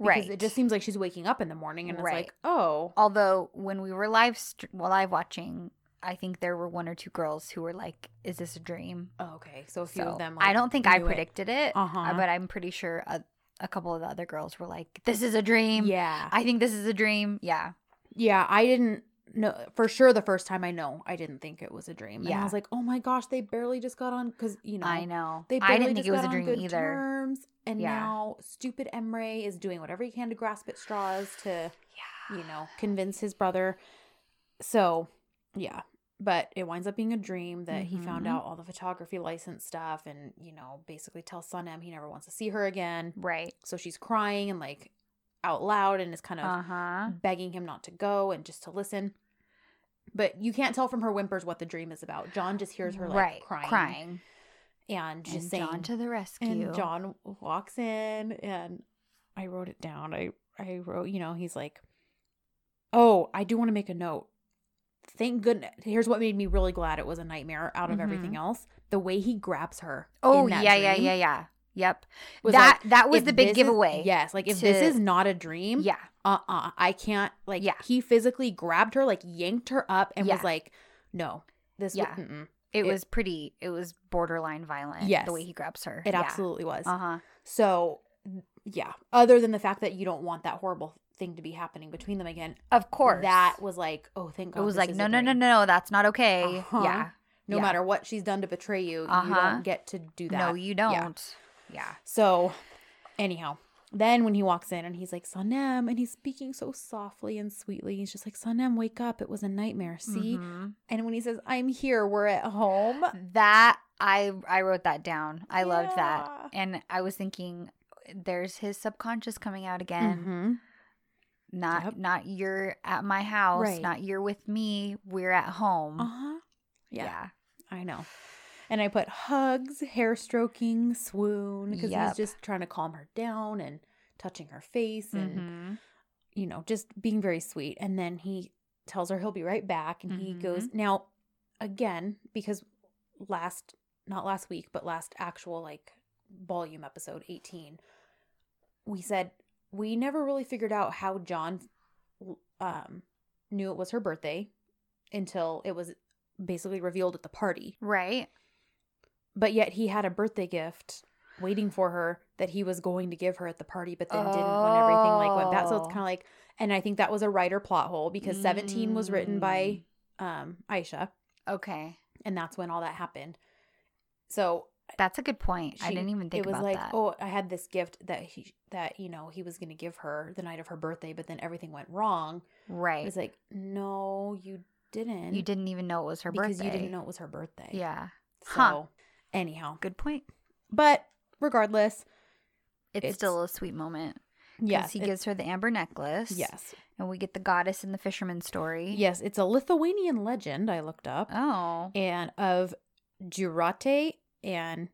Because right. it just seems like she's waking up in the morning and it's like, oh, Although when we were live st- well, live watching, I think there were one or two girls who were like, "Is this a dream?" oh, okay. So a few So of them. I don't think I knew it. predicted it, uh, Uh-huh. but I'm pretty sure a, a couple of the other girls were like, "This is a dream." Yeah. I think this is a dream. Yeah. Yeah, I didn't know for sure the first time I know I didn't think it was a dream. And I was like, oh my gosh, they barely just got on because you know I know. they I didn't think just it was got a on dream either. terms, and Yeah. now stupid Emre is doing whatever he can to grasp at straws to Yeah. you know convince his brother. So yeah, but it winds up being a dream that he found Mhm. out all the photography license stuff, and you know basically tells Sanem he never wants to see her again. Right. So she's crying and like out loud and is kind of Uh huh. begging him not to go and just to listen. But you can't tell from her whimpers what the dream is about. John just hears her like right. crying, Crying. and just and saying. John to the rescue. and John walks in, and I wrote it down. I I wrote, you know, he's like, "Oh, I do want to make a note. Thank goodness. Here's what made me really glad it was a nightmare out of everything else. The way he grabs her. oh in that yeah, yeah, dream yeah, yeah. Yep. was that like, that was the big this is- giveaway. yes, like if this is not a dream, Yeah. uh-uh i can't like Yeah. he physically grabbed her like yanked her up and Yeah. was like no this Yeah. yeah. It, It- was pretty. It was borderline violent. Yes. The way he grabs her. it absolutely was Uh huh. so yeah other than the fact that you don't want that horrible thing to be happening between them again Of course. that was like oh thank God. It was like is no, no, no, no, that's not okay. Uh-huh. Yeah. no yeah. matter what she's done to betray you you Uh-huh. don't get to do that No, you don't. Yeah. So anyhow then when he walks in and he's like Sanem and he's speaking so softly and sweetly he's just like Sanem wake up it was a nightmare see Mhm. And when he says, I'm here, we're at home. That I I wrote that down. I loved that. And I was thinking there's his subconscious coming out again. Mhm. Not Yep. not you're at my house, Right. not you're with me, we're at home. Uh-huh. Yeah, yeah. I know. And I put hugs, hair stroking, swoon, because Yep. he's just trying to calm her down and touching her face and, Mhm. you know, just being very sweet. And then he tells her he'll be right back. And he goes, now, again, because last, not last week, but last actual like volume episode 18, we said we never really figured out how John um, knew it was her birthday until it was basically revealed at the party. Right. But yet he had a birthday gift waiting for her that he was going to give her at the party, but then didn't when everything like went back. So it's Oh. kind of like, and I think that was a writer plot hole because 17 was written by um, Aisha, Okay. and that's when all that happened. So That's a good point. I didn't even think it was like, that. oh, I had this gift that he that you know he was going to give her the night of her birthday, but then everything went wrong. right. It's like, no, you didn't. you didn't even know it was her because birthday. you didn't know it was her birthday. Yeah. So Huh. Anyhow, Good point. but regardless, It's, It's- still a sweet moment. yes, Yes. He it- gives her the amber necklace. yes, And we get the goddess and the fisherman story. yes. It's a Lithuanian legend I looked up, Oh. and of Jurate and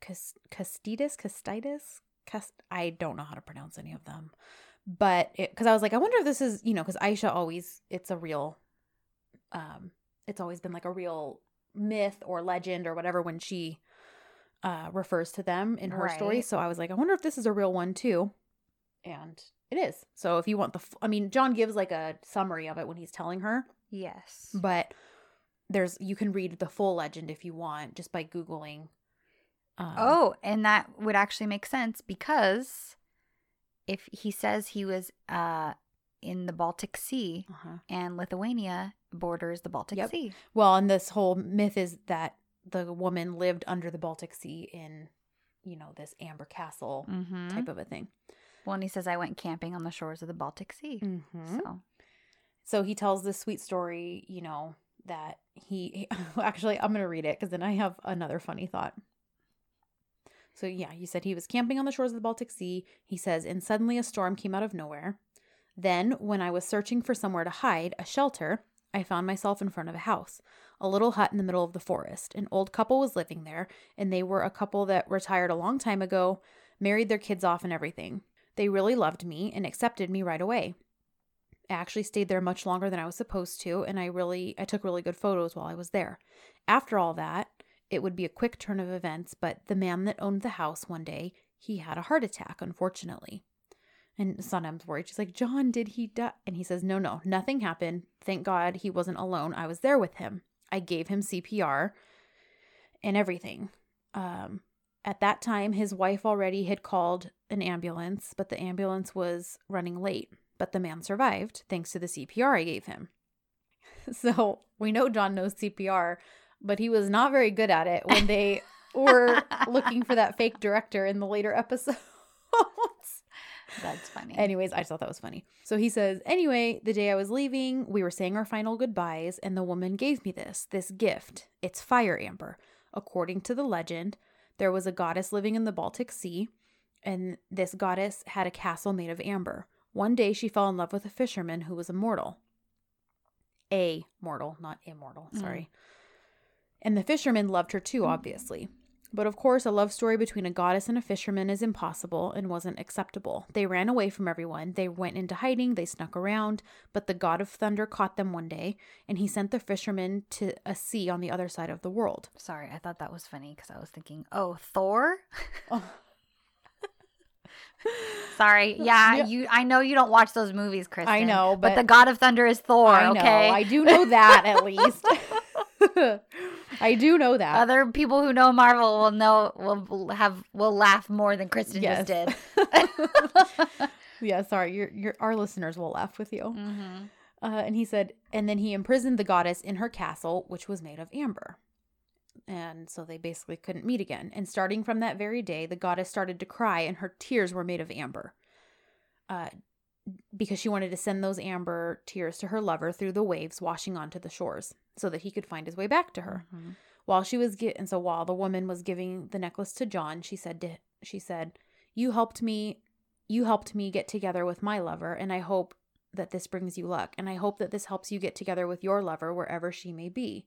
Cas- Kastytis, Kastytis, Cast. I don't know how to pronounce any of them, but because I was like, I wonder if this is you know because Aisha always it's a real, um, it's always been like a real myth or legend or whatever when she uh refers to them in her story. So I was like, I wonder if this is a real one too, and it is. So if you want the, f- I mean, John gives like a summary of it when he's telling her, Yes. but there's you can read the full legend if you want just by googling. Um, Oh, and that would actually make sense because if he says he was uh in the Baltic Sea uh-huh. and Lithuania borders the Baltic Yep. Sea. Well, and this whole myth is that the woman lived under the Baltic Sea in, you know, this Amber Castle Mm-hmm. type of a thing. Well, and he says I went camping on the shores of the Baltic Sea. Mm-hmm. So So he tells this sweet story, you know, that he actually, I'm going to read it because then I have another funny thought. So, yeah, he said he was camping on the shores of the Baltic Sea. He says, and suddenly a storm came out of nowhere. Then, when I was searching for somewhere to hide, a shelter, I found myself in front of a house, a little hut in the middle of the forest. An old couple was living there, and they were a couple that retired a long time ago, married their kids off and everything. They really loved me and accepted me right away. I actually stayed there much longer than I was supposed to, and I really I took really good photos while I was there. After all that, it would be a quick turn of events, but the man that owned the house one day, he had a heart attack, unfortunately. And Sanem's worried. She's like, John, did he die? And he says, No, no, nothing happened. Thank God he wasn't alone. I was there with him. I gave him CPR and everything. Um, at that time, his wife already had called an ambulance, but the ambulance was running late. but the man survived thanks to the CPR I gave him. So we know John knows CPR, but he was not very good at it when they were looking for that fake director in the later episodes. That's funny. Anyways, I just thought that was funny. So he says, Anyway, the day I was leaving, we were saying our final goodbyes, and the woman gave me this, this gift. It's fire amber. According to the legend, there was a goddess living in the Baltic Sea, and this goddess had a castle made of amber. One day she fell in love with a fisherman who was immortal. A mortal, not immortal, Mm. sorry. And the fisherman loved her too, obviously. But of course, a love story between a goddess and a fisherman is impossible and wasn't acceptable. They ran away from everyone. They went into hiding, they snuck around, but the god of thunder caught them one day, and he sent the fisherman to a sea on the other side of the world. Sorry, I thought that was funny because I was thinking, oh, Thor. Oh. Sorry. Yeah, Yeah. you. I know you don't watch those movies, Kristen. I know, but, but- the God of Thunder is Thor. I know. okay. I do know that at least. I do know that. Other people who know Marvel will know will have will laugh more than Kristen Yes. just did. yeah, sorry. Your your our listeners will laugh with you. mm-hmm. Uh, and he said, and then he imprisoned the goddess in her castle, which was made of amber. And so they basically couldn't meet again. And starting from that very day, the goddess started to cry, and her tears were made of amber. Uh, because she wanted to send those amber tears to her lover through the waves washing onto the shores so that he could find his way back to her. Mm-hmm. While she was gi- and so while the woman was giving the necklace to John, she said to she said, "You helped me you helped me get together with my lover, and I hope that this brings you luck, and I hope that this helps you get together with your lover wherever she may be."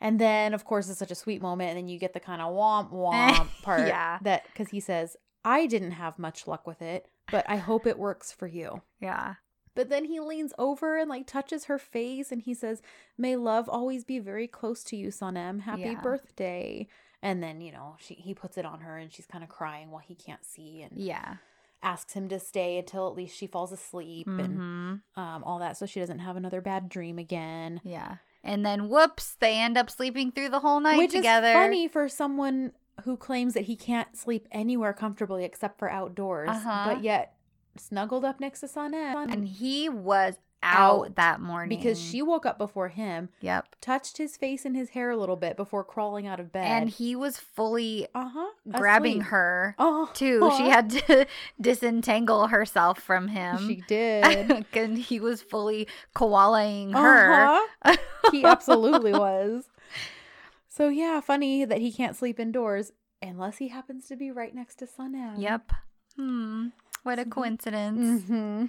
And then, of course, it's such a sweet moment, and then you get the kind of womp womp part. Yeah. That because he says, "I didn't have much luck with it, but I hope it works for you." Yeah. But then he leans over and like touches her face and he says, May love always be very close to you, Sanem. Happy Yeah. birthday. And then, you know, she he puts it on her and she's kind of crying while he can't see and Yeah. asks him to stay until at least she falls asleep and Mm-hmm. um, all that so she doesn't have another bad dream again. Yeah. And then whoops, they end up sleeping through the whole night Which together. is funny for someone who claims that he can't sleep anywhere comfortably except for outdoors, Uh-huh. but yet snuggled up next to Sanem And he was out, Out. that morning because she woke up before him Yep. touched his face and his hair a little bit before crawling out of bed. And he was fully uh huh grabbing her Oh, too. She had to disentangle herself from him. She did. and he was fully koalaing her. Uh-huh. He absolutely was. So yeah, funny that he can't sleep indoors unless he happens to be right next to Sanem. Yep. Hmm. What a coincidence. hmm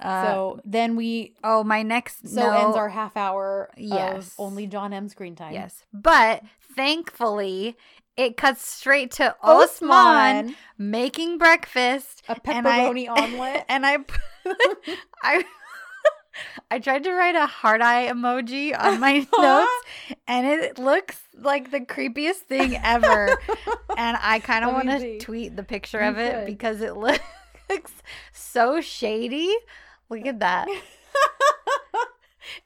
Uh, so then we oh, my next so note- ends our half hour Yes. of only John M screen time. Yes, but thankfully it cuts straight to Osman, Osman, making breakfast. a and I- pepperoni omelet. and I I I tried to write a heart eye emoji on my notes and it looks like the creepiest thing ever. and I kind of want to tweet the picture You of it should. because it looks so shady. Look at that.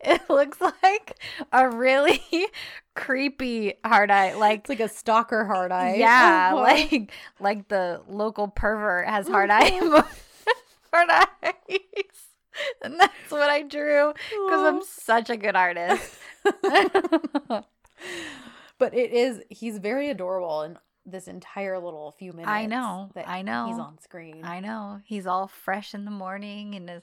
It looks like a really creepy hard eye. Like it's like a stalker hard eye. yeah, Uh-huh. like like the local pervert has hard eye hard eyes. And that's what I drew because I'm such a good artist. but it is he's very adorable in this entire little few minutes. I know. that I know. He's on screen. I know. He's all fresh in the morning and his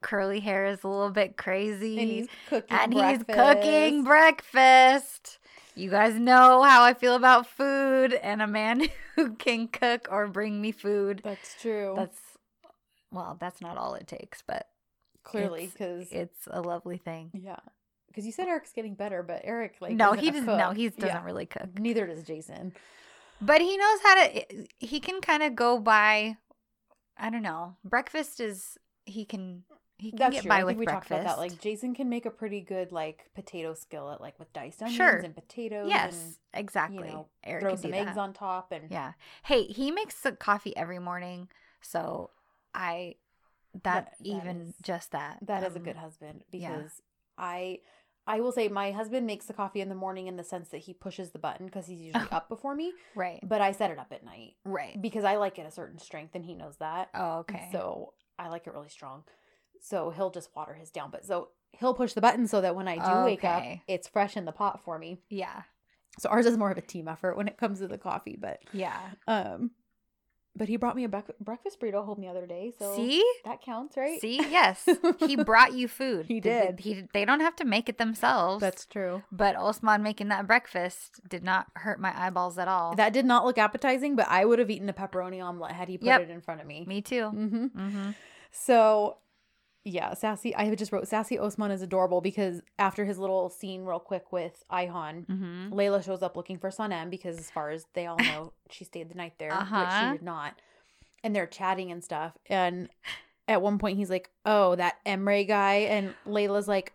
curly hair is a little bit crazy. and he's cooking. and he's breakfast. cooking breakfast. You guys know how I feel about food and a man who can cook or bring me food. That's true. That's well, that's not all it takes, but clearly because it's a lovely thing. yeah, because you said Eric's getting better, but Eric like no, he doesn't. No, he doesn't Yeah. really cook, Neither does Jason. but he knows how to. He can kind of go by. I don't know. Breakfast is he can he can That's get true. by I think with we breakfast. talked about that. Like Jason can make a pretty good like potato skillet, like with diced onions Sure. and potatoes. yes, exactly. you know, Eric throw can some eggs that. on top, and Yeah. Hey, he makes the coffee every morning, so I that, That- that even is- just that That is a um, good husband yeah. because I I will say my husband makes the coffee in the morning in the sense that he pushes the button because he's usually up before me, right, but I set it up at night right. because I like it a certain strength and he knows that. Oh, okay. So I like it really strong. So he'll just water his down. But so he'll push the button so that when I do wake up, it's fresh in the pot for me. Yeah. So ours is more of a team effort when it comes to the coffee. But Yeah. um, but he brought me a bec- breakfast burrito home the other day. So See? that counts, right? See? Yes. He brought you food. He did. He they don't have to make it themselves. That's true. but Osman making that breakfast did not hurt my eyeballs at all. That did not look appetizing, but I would have eaten a pepperoni omelet had he put Yep. it in front of me. Me too. hmm Mm-hmm. So, yeah, sassy. I just wrote sassy Osman is adorable because after his little scene, real quick with Ayhan, Mm-hmm. Layla shows up looking for Sanem because, as far as they all know, she stayed the night there, Uh-huh. she did not. And they're chatting and stuff. And at one point, he's like, "Oh, that Emre guy," and Layla's like,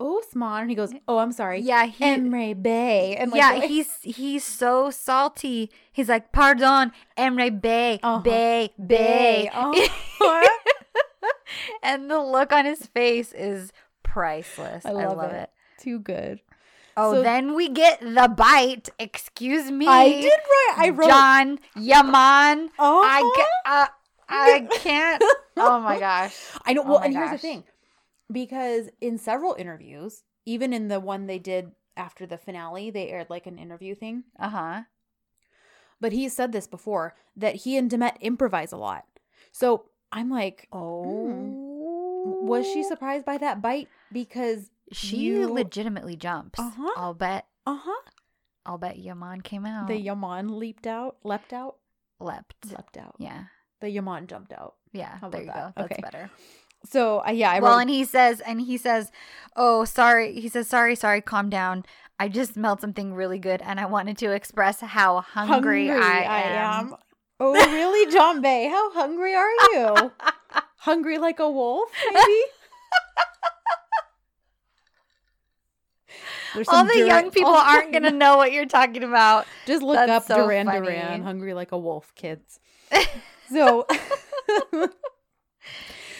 "Osman," and he goes, "Oh, I'm sorry, Yeah, he Emre Bay," and like, yeah, he's he's so salty. He's like, "Pardon, Emre Bay, Uh-huh. Bay, Bay." Uh-huh. And the look on his face is priceless. I I love love, it. it. too good. Oh, So- then we get the bite. Excuse me. I did write. I wrote. John Yaman. oh, I uh, I can't. Oh my gosh. I know. Oh Well, and here's the thing, because in several interviews, even in the one they did after the finale, they aired like an interview thing. Uh huh. But he said this before that he and Demet improvise a lot. So I'm like, Oh. Was she surprised by that bite? Because She you- legitimately jumps. Uh-huh. I'll bet. uh huh, I'll bet Yaman came out. the Yaman leaped out, leapt out, leapt. leapt out. Yeah. The Yaman jumped out. Yeah. How there you about go. That's Okay. better. So uh, yeah, I well, wrote. and he says, and he says, "Oh, sorry." He says, "Sorry, sorry, calm down. I just smelled something really good, and I wanted to express how hungry, I, am." Oh, really, John Bay? How hungry are you? hungry like a wolf, maybe? All the Duran- young people Oh, aren't gonna know what you're talking about. Just look That's up so Duran funny. Duran, hungry like a wolf, kids. So,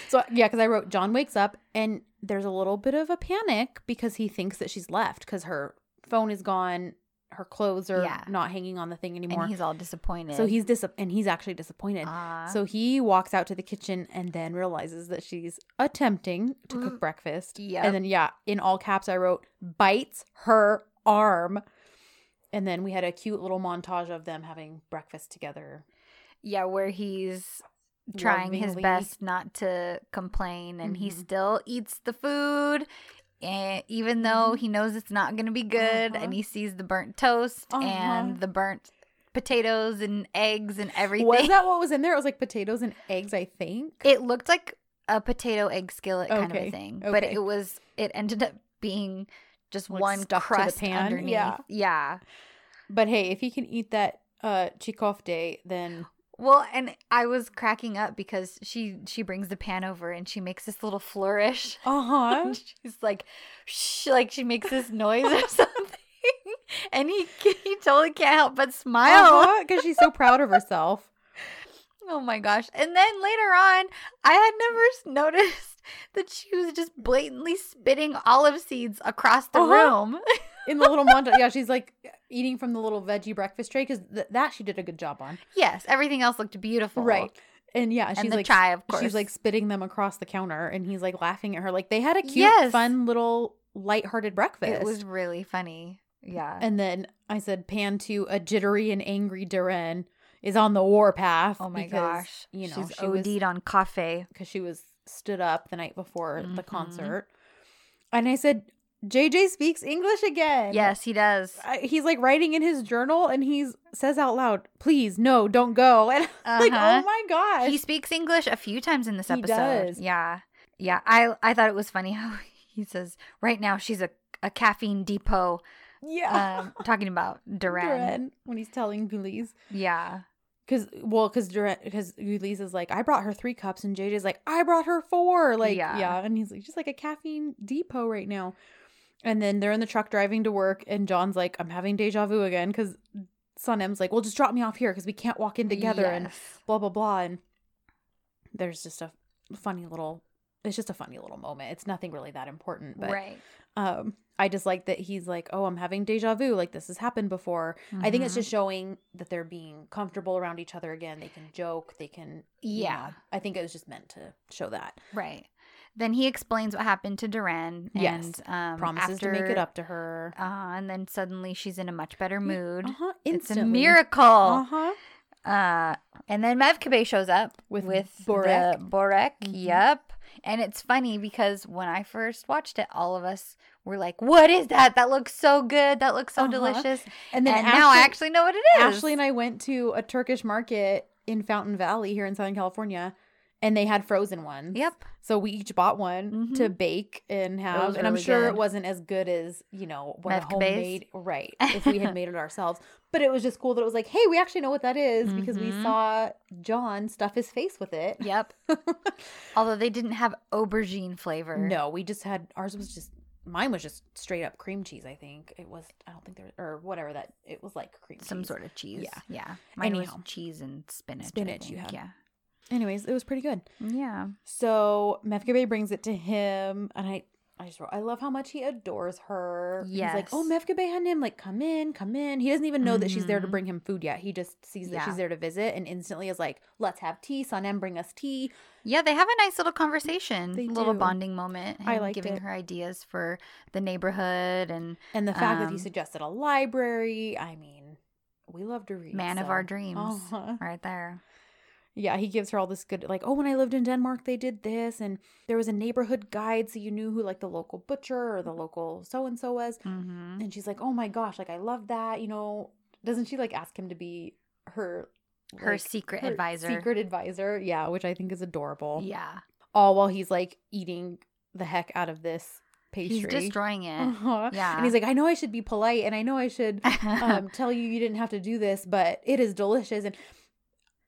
so yeah, because I wrote John wakes up and there's a little bit of a panic because he thinks that she's left because her phone is gone, her clothes are Yeah. not hanging on the thing anymore. And he's all disappointed. So he's dis and he's actually disappointed. Ah. So he walks out to the kitchen and then realizes that she's attempting to cook Mm. breakfast. Yep. And then yeah, in all caps I wrote bites her arm. And then we had a cute little montage of them having breakfast together. yeah, where he's trying his best not to complain, and he Mhm. still eats the food. And even though he knows it's not going to be good, Uh-huh. and he sees the burnt toast Uh-huh. and the burnt potatoes and eggs and everything. Was that what was in there? It was like potatoes and eggs, I think. It looked like a potato egg skillet kind of a thing, but it was. It ended up being just Like one stuck to the crust pan, underneath. yeah. yeah. But hey, if he can eat that uh çiğ köfte, then Well, and I was cracking up because she she brings the pan over and she makes this little flourish. uh-huh. She's like, shh, like she makes this noise or something, and he he totally can't help but smile. because she's so proud of herself. Oh my gosh! And then later on, I had never noticed that she was just blatantly spitting olive seeds across the Uh-huh. room. In the little montage, yeah, she's like eating from the little veggie breakfast tray because th- that she did a good job on. yes, everything else looked beautiful. Right. And yeah, she's and the like chai, of course. she's like spitting them across the counter and he's like laughing at her. Like they had a cute, Yes. fun little lighthearted breakfast. it was really funny. Yeah. and then I said pan to a jittery and angry Deren is on the warpath. oh my because, gosh, You know, she's she was OD'd on coffee. because she was stood up the night before the Mhm. concert. And I said, JJ speaks English again. Yes, he does. I, he's like writing in his journal and he says out loud, please, no, don't go. And I'm like, Uh-huh. oh my gosh. He speaks English a few times in this episode. Yeah. Yeah. I I thought it was funny how he says, right now she's a, a caffeine depot. yeah. Um, talking about Deren. Deren, when he's telling Guliz. Yeah. Because, well, because because Guliz is like, I brought her three cups, and JJ's like, I brought her four. Like, Yeah. yeah. And he's like, just like a caffeine depot right now. And then they're in the truck driving to work, and John's like, I'm having deja vu again because Sanem's like, well, just drop me off here because we can't walk in together and blah, blah, blah. And there's just a funny little, it's just a funny little moment. It's nothing really that important. But right. um, I just like that he's like, oh, I'm having deja vu. Like this has happened before. I think it's Mhm. just showing that they're being comfortable around each other again. They can joke. They can, you Yeah. know, I think it was just meant to show that. Right. Then he explains what happened to Deren. And, Yes. um, Promises to make it up to her. Uh, and then suddenly she's in a much better mood. Uh-huh. It's a miracle. Uh-huh. Uh, and then Mevkibe shows up With with Borek. the Borek. Mhm. Yep. And it's funny because when I first watched it, all of us were like, "What is that? That looks so good. That looks so Uh-huh. delicious." And then and now I actually know what it is. Ashley and I went to a Turkish market in Fountain Valley here in Southern California, and they had frozen ones. Yep. So we each bought one to bake and have, and I'm really sure it wasn't as good as you know what Mevkibe's? homemade right if we had made it ourselves. But it was just cool that it was like, hey, we actually know what that is because we Mhm. saw John stuff his face with it. Yep. Although they didn't have aubergine flavor. no, we just had ours was just mine was just straight up cream cheese. I think it was. I don't think there or whatever that it was like cream Some cheese. sort of cheese. Yeah. Yeah. Mine Anyhow. was cheese and spinach. Spinach you had. Yeah. Anyways, it was pretty good. Yeah. So Mevkibe brings it to him, and I, I just wrote, I love how much he adores her. Yeah. He's like, oh, Yes. Mevkibe and him, like, come in, come in. He doesn't even know that she's there to Mhm. bring him food yet. He just sees that Yeah. she's there to visit, and instantly is like, let's have tea. Sanem, bring us tea. Yeah, they have a nice little conversation, They little do. bonding moment. I him liked giving it. her ideas for the neighborhood and And the fact that he Um, suggested a library. I mean, we love to read. man of our dreams, Uh-huh. right there. Yeah, he gives her all this good, like, oh, when I lived in Denmark, they did this, and there was a neighborhood guide, so you knew who, like, the local butcher or the local so and so was. Mm-hmm. And she's like, "Oh my gosh, like I love that." You know, doesn't she like ask him to be her Her like, secret her advisor. Secret advisor, yeah, which I think is adorable. Yeah, All while he's like eating the heck out of this pastry. he's destroying it. Uh-huh. Yeah. And he's like, "I know I should be polite and I know I should um tell you you didn't have to do this, but it is delicious." And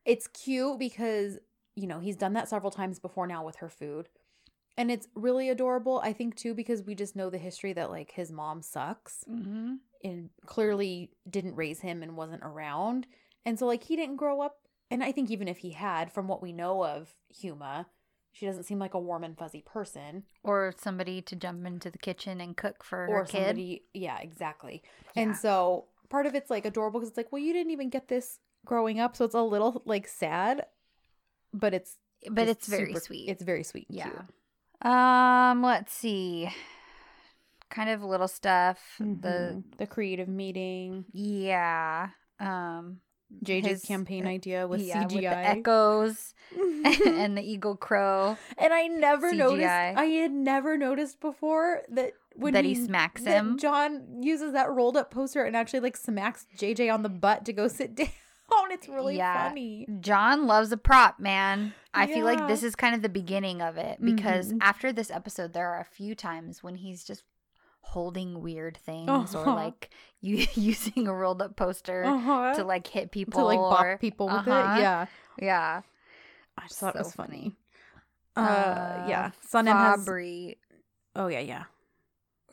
it's cute because, you know, he's done that several times before now with her food. And it's really adorable, I think too because we just know the history that like his mom sucks mm-hmm. and clearly didn't raise him and wasn't around. And so like he didn't grow up and I think even if he had from what we know of Huma, she doesn't seem like a warm and fuzzy person Or somebody to jump into the kitchen and cook for or her kid. somebody yeah, exactly. Yeah. And so part of it's like adorable cuz it's like, well you didn't even get this growing up, so it's a little like sad, but it's but it's very super- sweet. It's very sweet. yeah. cute. Um, let's see. Kind of little stuff. The Mhm. the creative meeting, yeah. Um JJ's his- campaign idea with yeah, CGI. with the echoes and the eagle crow And I never noticed. I had never noticed before that when that he smacks that him. John uses that rolled up poster and actually like smacks JJ on the butt to go sit down. It's really Yeah. funny. John loves a prop, man. I feel like this is kind of the beginning of it because Mhm. after this episode, there are a few times when he's just holding weird things or Uh-huh. like you using a rolled up poster Uh-huh. to like hit people to like bop or- people with Uh-huh. it. Yeah, Yeah. I just thought it was funny. funny. Uh, Uh, yeah. Has. Fabri. Oh yeah, yeah.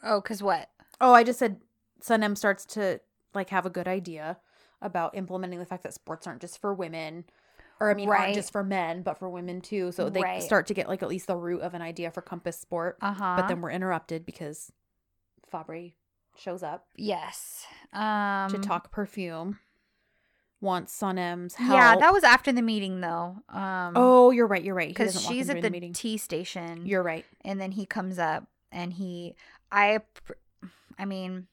Oh, cause what? Oh, I just said Sanem starts to like have a good idea about implementing the fact that sports aren't just for women. Or I mean, Right. aren't just for men, but for women too. So they Right. start to get like at least the root of an idea for Compass Sport. Uh huh. But then we're interrupted because Fabri shows up yes. Um. to talk perfume. Wants Sanem's help. Yeah, that was after the meeting though. Um. Oh, you're right. You're right. Because she's at the, meeting. tea station. You're right. and then he comes up and he i i mean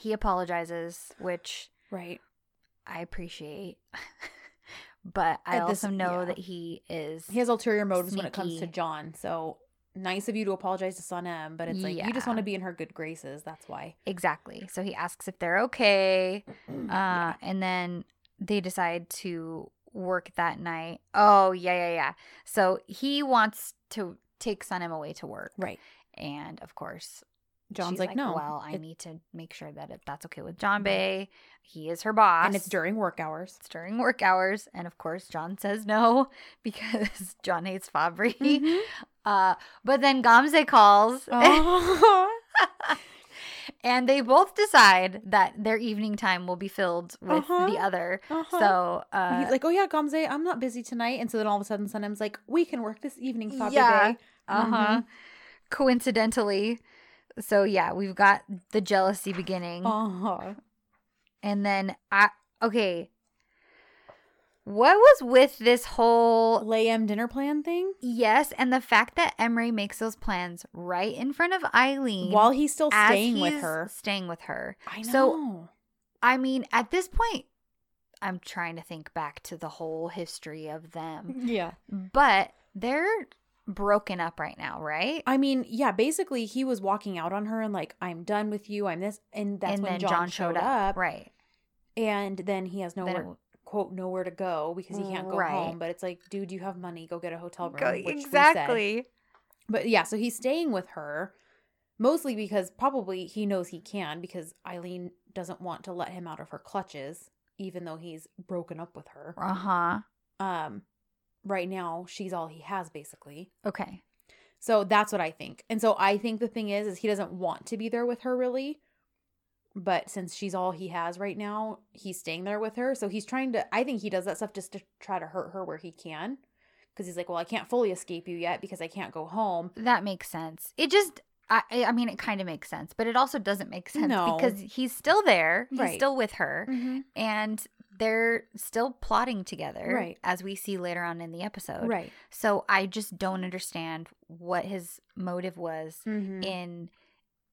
he apologizes which Right. i appreciate but i this- also know yeah. that he is He has ulterior motives when it comes to John. So nice of you to apologize to Sanem, but it's like you just want to be in her good graces. That's why. exactly so he asks if they're okay uh Yeah. and then they decide to work that night oh yeah yeah yeah so he wants to take Sanem away to work Right. and of course John's she's like, no. well i it- need to make sure that if that's okay with john bay he is her boss and it's during work hours. It's during work hours, and of course, John says no because John hates Fabri. Mhm. Uh, but then Gamze calls, Oh. and they both decide that their evening time will be filled with Uh-huh. the other. Uh-huh. So, uh, he's like, oh yeah, Gamze, I'm not busy tonight. And so then all of a sudden, Sanem's like, we can work this evening, Fabri. Yeah. Uh huh. Coincidentally, so yeah, we've got the jealousy beginning, Uh-huh. and then I okay. What was with this whole Layem dinner plan thing yes, and the fact that Emre makes those plans right in front of Aylin while he's still staying with her. Staying with her. I know. So I mean, at this point, I'm trying to think back to the whole history of them. yeah. But they're broken up right now, right? I mean, yeah, basically he was walking out on her and like, I'm done with you, I'm this and that's and when then John, showed up. Right. And then he has nowhere it- quote nowhere to go because he can't go Right. home. But it's like, dude, you have money, go get a hotel room. Go- exactly. But yeah, so he's staying with her mostly because probably he knows he can because Aylin doesn't want to let him out of her clutches, even though he's broken up with her. Uh huh. Um, right now she's all he has basically. Okay. So that's what I think. And so I think the thing is, is he doesn't want to be there with her really. But since she's all he has right now, he's staying there with her. So he's trying to, I think he does that stuff just to try to hurt her where he can. Because he's like, well, I can't fully escape you yet because I can't go home. That makes sense. It just, I, I mean, it kind of makes sense, but it also doesn't make sense No. because he's still there. He's Right. still with her, mm-hmm. and they're still plotting together, Right. As we see later on in the episode, Right. So I just don't understand what his motive was Mm-hmm. in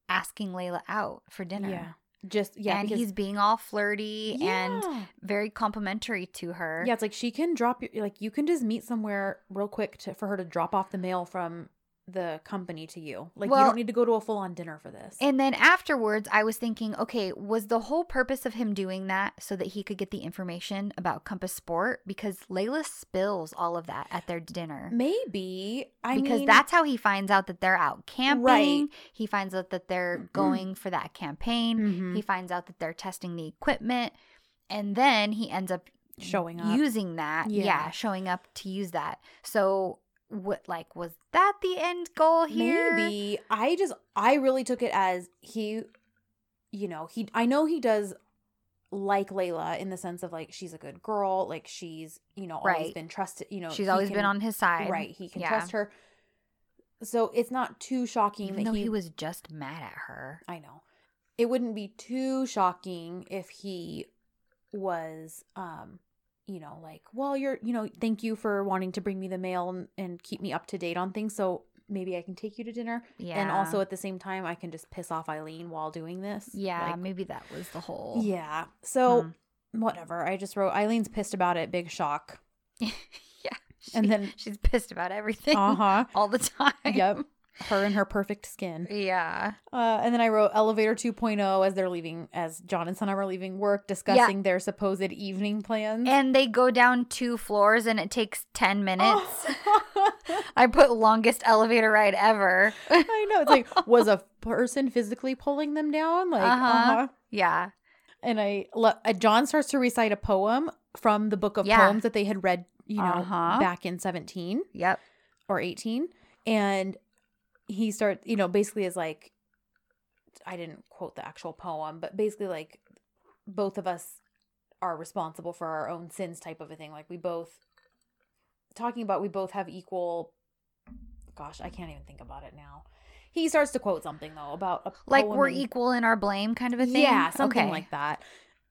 asking Layla out for dinner. Yeah. Just, yeah. and because- he's being all flirty and very complimentary to her. Yeah, it's like she can drop your like you can just meet somewhere real quick to for her to drop off the mail from the company to you. Like you don't need to go to a full on dinner for this. And then afterwards, I was thinking, okay, was the whole purpose of him doing that so that he could get the information about Compass Sport? Because Layla spills all of that at their dinner. Maybe I because mean, that's how he finds out that they're out camping. Right. He finds out that they're going for that campaign. Mhm. He finds out that they're testing the equipment. And then he ends up showing up. using that. Yeah. Yeah. showing up to use that. So, what, like, was that the end goal here? Maybe I just I really took it as he, you know, he I know he does like Layla in the sense of like she's a good girl, like she's you know always Right. been trusted. You know, She's always can- been on his side. right. He can Yeah. trust her. So it's not too shocking Even that though he, he was just mad at her. I know. It wouldn't be too shocking if he was um you know like, well, you're, you know, thank you for wanting to bring me the mail and, and keep me up to date on things. So maybe I can take you to dinner. Yeah. And also at the same time, I can just piss off Aylin while doing this. yeah, Like, maybe that was the whole. yeah. So Hmm. whatever. I just wrote Aylin's pissed about it. Big shock. yeah. And then, she's pissed about everything uh huh. all the time. yep. Her and her perfect skin. Yeah. Uh, and then I wrote elevator 2.0 as they're leaving, as John and Son are leaving work, discussing their supposed evening plans. And they go down two floors and it takes 10 minutes. I put longest elevator ride ever. I know. It's like, was a person physically pulling them down? Like, Uh-huh. uh-huh. yeah. And I, uh, John starts to recite a poem from the book of Yeah. poems that they had read, you know, Uh-huh. back in 17 Yep. or 18. And he starts, you know, basically is like, I didn't quote the actual poem, but basically like both of us are responsible for our own sins type of a thing. Like we both, talking about we both have equal, gosh, I can't even think about it now. He starts to quote something though about a Like we're and- equal in our blame kind of a thing. yeah, something Okay. like that.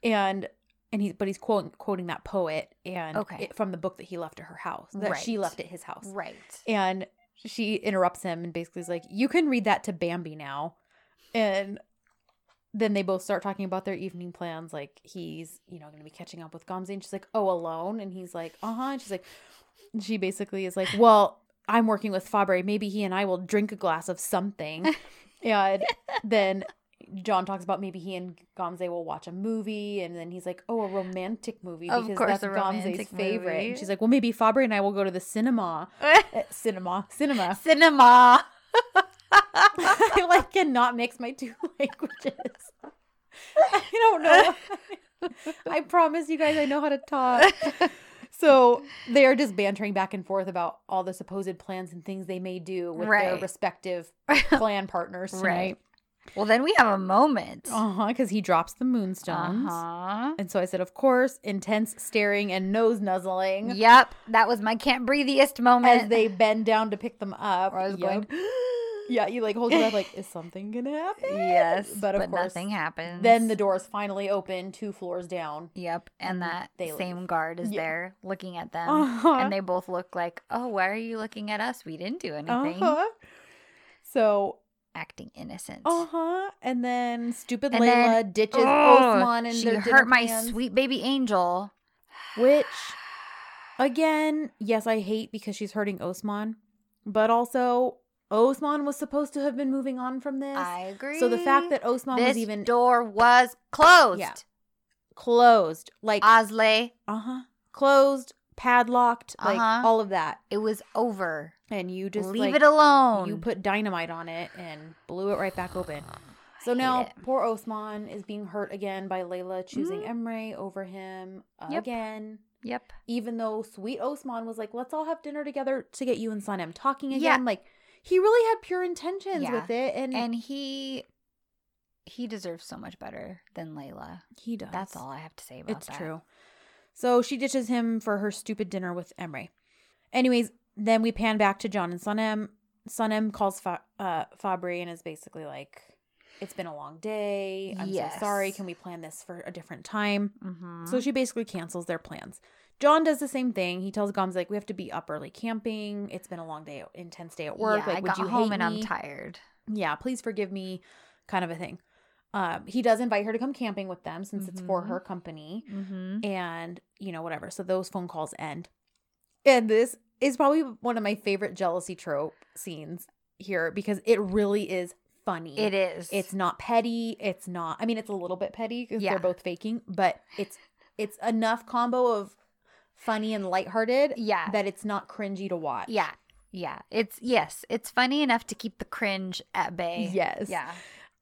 And and he's but he's quoting quoting that poet and Okay. it, from the book that he left at her house that she left at his house. Right. And she interrupts him and basically is like, "You can read that to Bambi now." And then they both start talking about their evening plans. Like he's, you know, going to be catching up with Gamze, and she's like, "Oh, alone?" And he's like, "Uh huh." And she's like, she basically is like, "Well, I'm working with Fabri. Maybe he and I will drink a glass of something." and then John talks about maybe he and Gamze will watch a movie, and then he's like, "Oh, a romantic movie Of because course, that's a Gamze's favorite." movie. And she's like, "Well, maybe Fabri and I will go to the cinema." Uh, cinema, cinema. Cinema. I like cannot mix my two languages. I don't know. I promise you guys, I know how to talk. So they are just bantering back and forth about all the supposed plans and things they may do with their respective plan partners tonight. Right. Well, then we have a moment. Uh huh. Because he drops the moonstones. Uh-huh. And so I said, of course, intense staring and nose nuzzling Yep, that was my can't breathiest moment. as they bend down to pick them up. Where I was Yep. going, Yeah, you like hold your breath, like, is something gonna happen? Yes, but of course, nothing happens. Then the doors finally open, two floors down. Yep, and that they same leave. guard is Yeah. there looking at them, Uh-huh. and they both look like, "Oh, why are you looking at us? We didn't do anything." Uh-huh. So, Acting innocent. uh huh. And then stupid And Layla then- ditches Ugh, Osman and she hurt my plans, sweet baby angel. Which, again, yes, I hate because she's hurting Osman, but also Osman was supposed to have been moving on from this. I agree. so the fact that Osman this was even door was closed. Yeah. closed, like Osley, uh huh, closed, padlocked, like Uh-huh. all of that, it was over. And you just Leave like, it alone. You put dynamite on it and blew it right back open. So now it. poor Osman is being hurt again by Layla choosing Mhm. Emre over him Yep. again. Yep. Even though sweet Osman was like, let's all have dinner together to get you and Sanem talking again. Yeah. Like he really had pure intentions Yeah. with it. And, And he he deserves so much better than Layla. he does. That's all I have to say about It's that. It's true. So she ditches him for her stupid dinner with Emre. Anyways, then we pan back to John and Sanem. Sanem calls Fa- uh, Fabri and is basically like, "It's been a long day. I'm so sorry. Can we plan this for a different time?" Mm-hmm. So she basically cancels their plans. John does the same thing. He tells Gamze like, "We have to be up early camping. It's been a long day, intense day at work. yeah, like, I would got you home and me? I'm tired. yeah, please forgive me, kind of a thing. Um, he does invite her to come camping with them since it's for Mhm. her company, Mm-hmm. and you know whatever. So those phone calls end, and this is probably one of my favorite jealousy trope scenes here because it really is funny. It is. It's not petty. It's not. I mean, it's a little bit petty because Yeah. they're both faking, but it's it's enough combo of funny and lighthearted yeah. that it's not cringy to watch. yeah. Yeah. It's yes. It's funny enough to keep the cringe at bay. Yes. Yeah.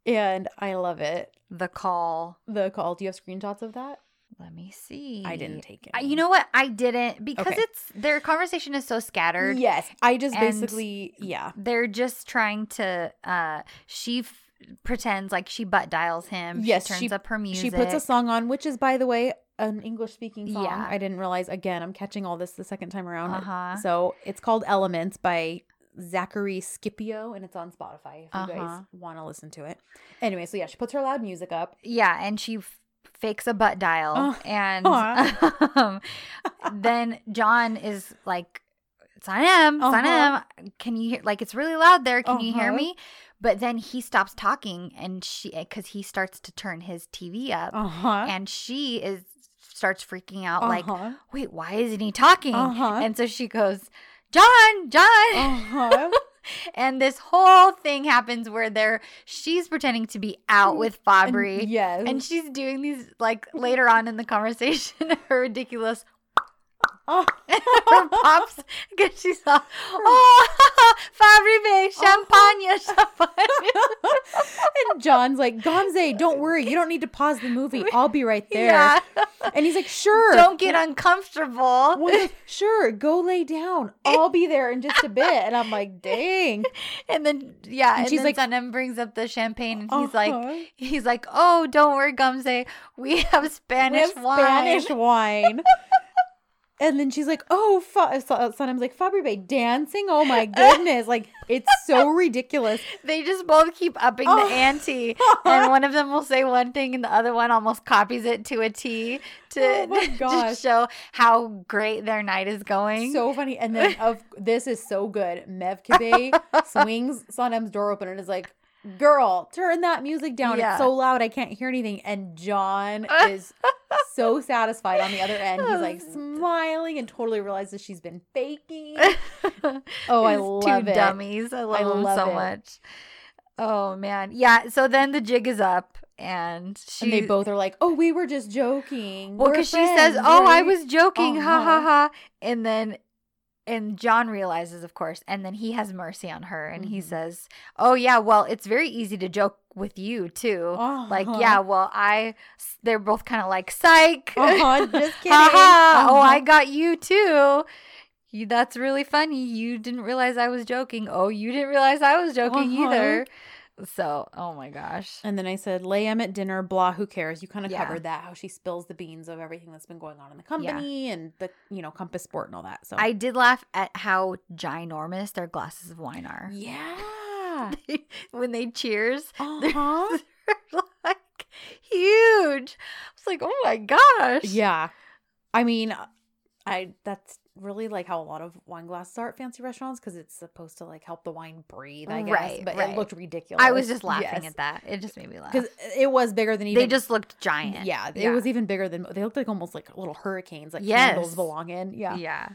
And I love it. The call. The call. Do you have screenshots of that? Let me see. I didn't take it. I- you know what? I didn't because Okay. it's their conversation is so scattered. Yes. I just basically, yeah. They're just trying to. uh She f- pretends like she butt dials him. Yes, she she- turns up her music. She puts a song on, which is, by the way, an English speaking song. Yeah. I didn't realize. Again, I'm catching all this the second time around. Uh-huh. So it's called Elements by Zachary Scipio, and it's on Spotify if you guys Uh-huh. want to listen to it. Anyway, so yeah, she puts her loud music up. Yeah, and she f- fakes a butt dial, Uh, and um, then John is like, "Sanem, Uh-huh. him." can you hear? Like, it's really loud there. Can you hear Uh-huh. me?" But then he stops talking, and she, because he starts to turn his TV up, Uh huh. and she is starts freaking out, like, uh-huh. "Wait, why isn't he talking?" Uh-huh. And so she goes, "John, John." And this whole thing happens where they're she's pretending to be out with Fabri. Yes. And she's doing these like later on in the conversation, her ridiculous Oh. her pops because she's all, oh Fabri Bay, champagne, champagne. and John's like, Gamze, don't worry. You don't need to pause the movie. I'll be right there. Yeah. And he's like, sure. Don't get uncomfortable. Well, sure, go lay down. I'll be there in just a bit. And I'm like, dang. And then yeah, and, she's then like- Sanem brings up the champagne and he's like Uh-huh. he's like, Oh, don't worry, Gamze. We have We Spanish have wine. Spanish wine. And then she's like, oh, Fa- uh, Sa- uh, Sanem's like, Fabri Bay dancing? Oh my goodness. Like, it's so ridiculous. They just both keep upping Oh. the ante, and one of them will say one thing, and the other one almost copies it to a T to, Oh to show how great their night is going. So funny. And then of this is so good. Mevkibe swings Sanem's door open and is like, girl, turn that music down. Yeah. It's so loud. I can't hear anything. And John is so satisfied on the other end. He's like smiling and totally realizes she's been faking. Oh, I love two it. dummies. I love, I them so it. much. Oh man, yeah. So then the jig is up, and she and they both are like, "Oh, we were just joking." Well, because she says, "Oh, I was joking, ha ha Uh-huh. ha," and then. And John realizes, of course, and then he has mercy on her and he Mhm. says, Oh, yeah, well, it's very easy to joke with you, too. Like, Uh-huh. yeah, well, I, they're both kind of like, psych. Uh-huh, just kidding. Ha. Oh, Uh-huh. I got you, too. You, that's really funny. You didn't realize I was joking. Oh, you didn't realize I was joking Uh-huh. either. So, oh my gosh. And then I said, lay em at dinner, blah, who cares? You kind of Yeah. covered that, how she spills the beans of everything that's been going on in the company and the, you know, Compass Sport and all that. So I did laugh at how ginormous their glasses of wine are. Yeah. Yeah. when they cheers, Uh-huh. they're like huge. I was like, oh my gosh. yeah. I mean, I that's really like how a lot of wine glasses are at fancy restaurants because it's supposed to like help the wine breathe, I guess. Right, but right. it looked ridiculous. I was just laughing at that. It just made me laugh. because it was bigger than even. They just looked giant. yeah, it was even bigger than they looked like almost like little hurricanes, like Yes. candles belong in. Yeah. Yeah.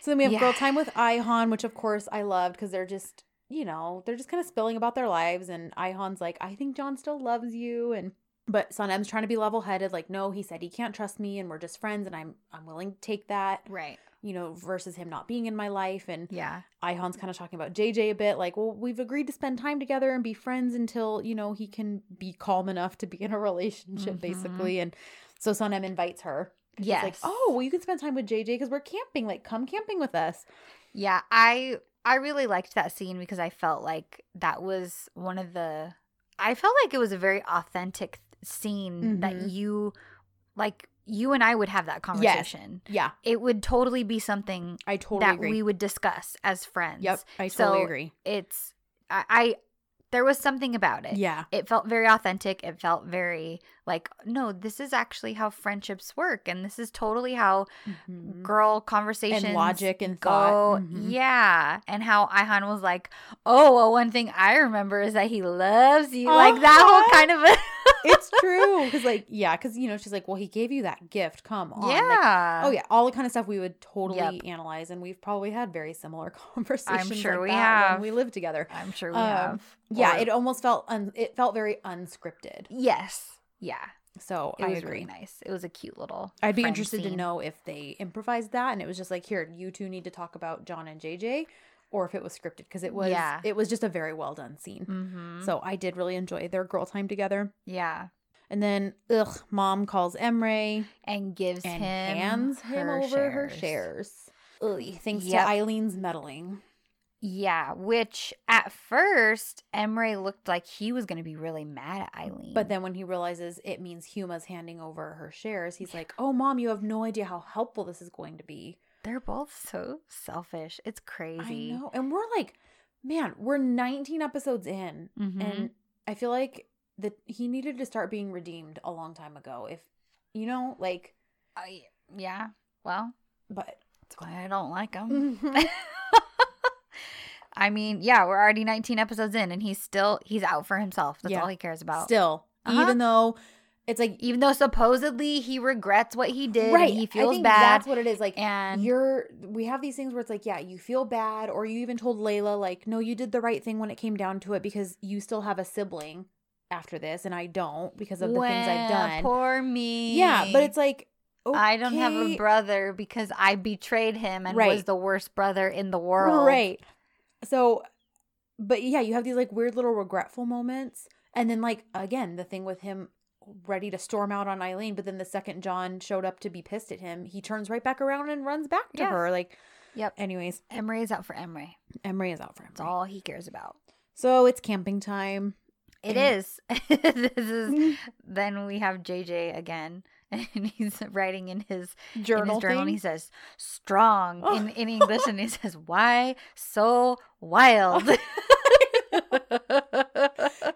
So then we have Yeah. girl time with Ayhan, which of course I loved because they're just, you know, they're just kind of spilling about their lives. And Ayhan's like, I think John still loves you. And but Sanem's trying to be level headed, like, no, he said he can't trust me and we're just friends and I'm I'm willing to take that, Right. you know, versus him not being in my life. And Yeah. Ayhan's kind of talking about JJ a bit, like, well, we've agreed to spend time together and be friends until, you know, he can be calm enough to be in a relationship, Mhm. basically. And so Sanem invites her. She's like, oh, well, you can spend time with JJ because we're camping. Like, come camping with us. Yeah, I I really liked that scene because I felt like that was one of the I felt like it was a very authentic scene that Mhm. you like you and I would have that conversation. Yeah, It would totally be something I totally that agree. we would discuss as friends. Yep, I totally So, agree. It's I, I there was something about it. Yeah, It felt very authentic. It felt very like, no, this is actually how friendships work and this is totally how Mhm. girl conversations logic and go. thought. Mhm. Yeah. And how Ayhan was like, oh, well, one thing I remember is that he loves you. Like that whole Uh-huh. kind of a. it's true because, like, yeah, because you know, she's like, well, he gave you that gift. Come on, Like, yeah. oh yeah, all the kind of stuff we would totally Yep. analyze, and we've probably had very similar conversations. I'm sure like we have. when we lived together. I'm sure we Um, have. Yeah, Or- it almost felt un- it felt very unscripted. Yes. Yeah. So It I was agree. really nice. It was a cute little. I'd be interested to know if they improvised that and it was just like, here, you two need to talk about John and JJ, or if it was scripted because it was Yeah. it was just a very well done scene. Mhm. So I did really enjoy their girl time together. yeah. And then, ugh, mom calls Emre And gives and him hands him her over her shares. shares. Ugh, thanks Yep. to Aylin's meddling. Yeah, which at first Emre looked like he was going to be really mad at Eileen. But then when he realizes it means Huma's handing over her shares, he's like, oh, mom, you have no idea how helpful this is going to be. They're both so selfish. It's crazy. I know. And we're like, man, we're 19 episodes in. Mhm. And I feel like that he needed to start being redeemed a long time ago. If, you know, like, I- yeah. Well, but. that's why I don't like him. Mhm. I mean, yeah, we're already 19 episodes in and he's still he's out for himself. That's Yeah. all he cares about. Still, Uh-huh. even though it's like, Even though supposedly he regrets what he did right. he I feels think bad That's what it is. Like, and you're we have these things where it's like yeah you feel bad or you even told layla like no you did the right thing when it came down to it because you still have a sibling after this and i don't because of the things i've done Poor me. yeah but it's like I don't have a brother because I betrayed him and was the worst brother in the world. right so but yeah you have these like weird little regretful moments and then like again the thing with him ready to storm out on Aylin but then the second john showed up to be pissed at him he turns right back around and runs back to Yeah. her like Yep. anyways Emre is out for Emre. Emre is out for him That's all he cares about. so it's camping time It And- is. this is. Mm-hmm. Then we have JJ again, and he's writing in his in journal, his journal, and he says "strong" Oh. in, in English, and he says "Why so wild?"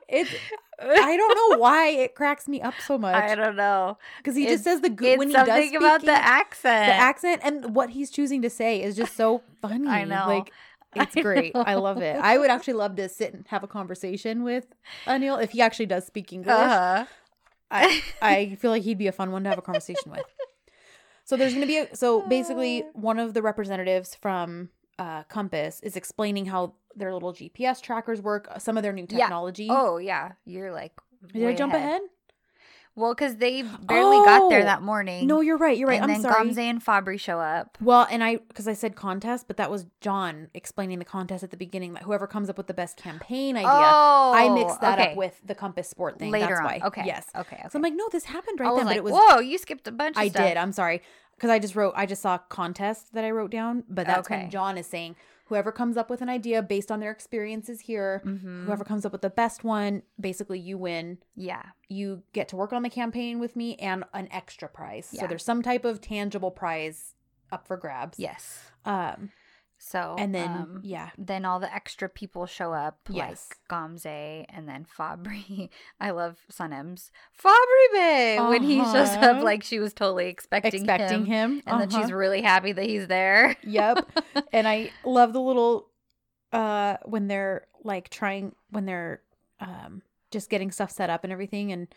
It's I don't know why it cracks me up so much. I don't know. because he It's- just says the good when he does speak about the accent. the accent and what he's choosing to say is just so funny. I know. like it's I great. I love it. I would actually love to sit and have a conversation with Anil if he actually does speak English. Uh-huh. I I feel like he'd be a fun one to have a conversation with. So there's going to be a, so basically one of the representatives from uh, Compass is explaining how their little GPS trackers work, uh, some of their new Yeah. technology. Oh yeah, you're like. Did I jump ahead? Well, because they barely got there Oh, that morning. No, you're right. You're right. And I'm then sorry. Gamze and Fabri show up. Well, and I because I said contest, but that was John explaining the contest at the beginning. That whoever comes up with the best campaign idea, Oh, I mixed that okay. up with the Compass Sport thing. later That's on. why. Okay. Yes. Okay. okay. So I'm like, no, this happened right then, like, but it was. whoa, you skipped a bunch. Of I stuff. did. I'm sorry because I just wrote. I just saw contest that I wrote down, but that's Okay. when John is saying whoever comes up with an idea based on their experiences here, Mhm. whoever comes up with the best one, basically you win. Yeah. You get to work on the campaign with me and an extra prize. Yeah. So there's some type of tangible prize up for grabs. Yes. Um. So and then um, yeah, then all the extra people show up, Yes. like Gamze and then Fabri. I love Sanem's Fabri Bay when he shows up, Uh-huh. like she was totally expecting, expecting him, him, and then she's Uh-huh. really happy that he's there. Yep. and I love the little uh when they're like trying when they're um just getting stuff set up and everything and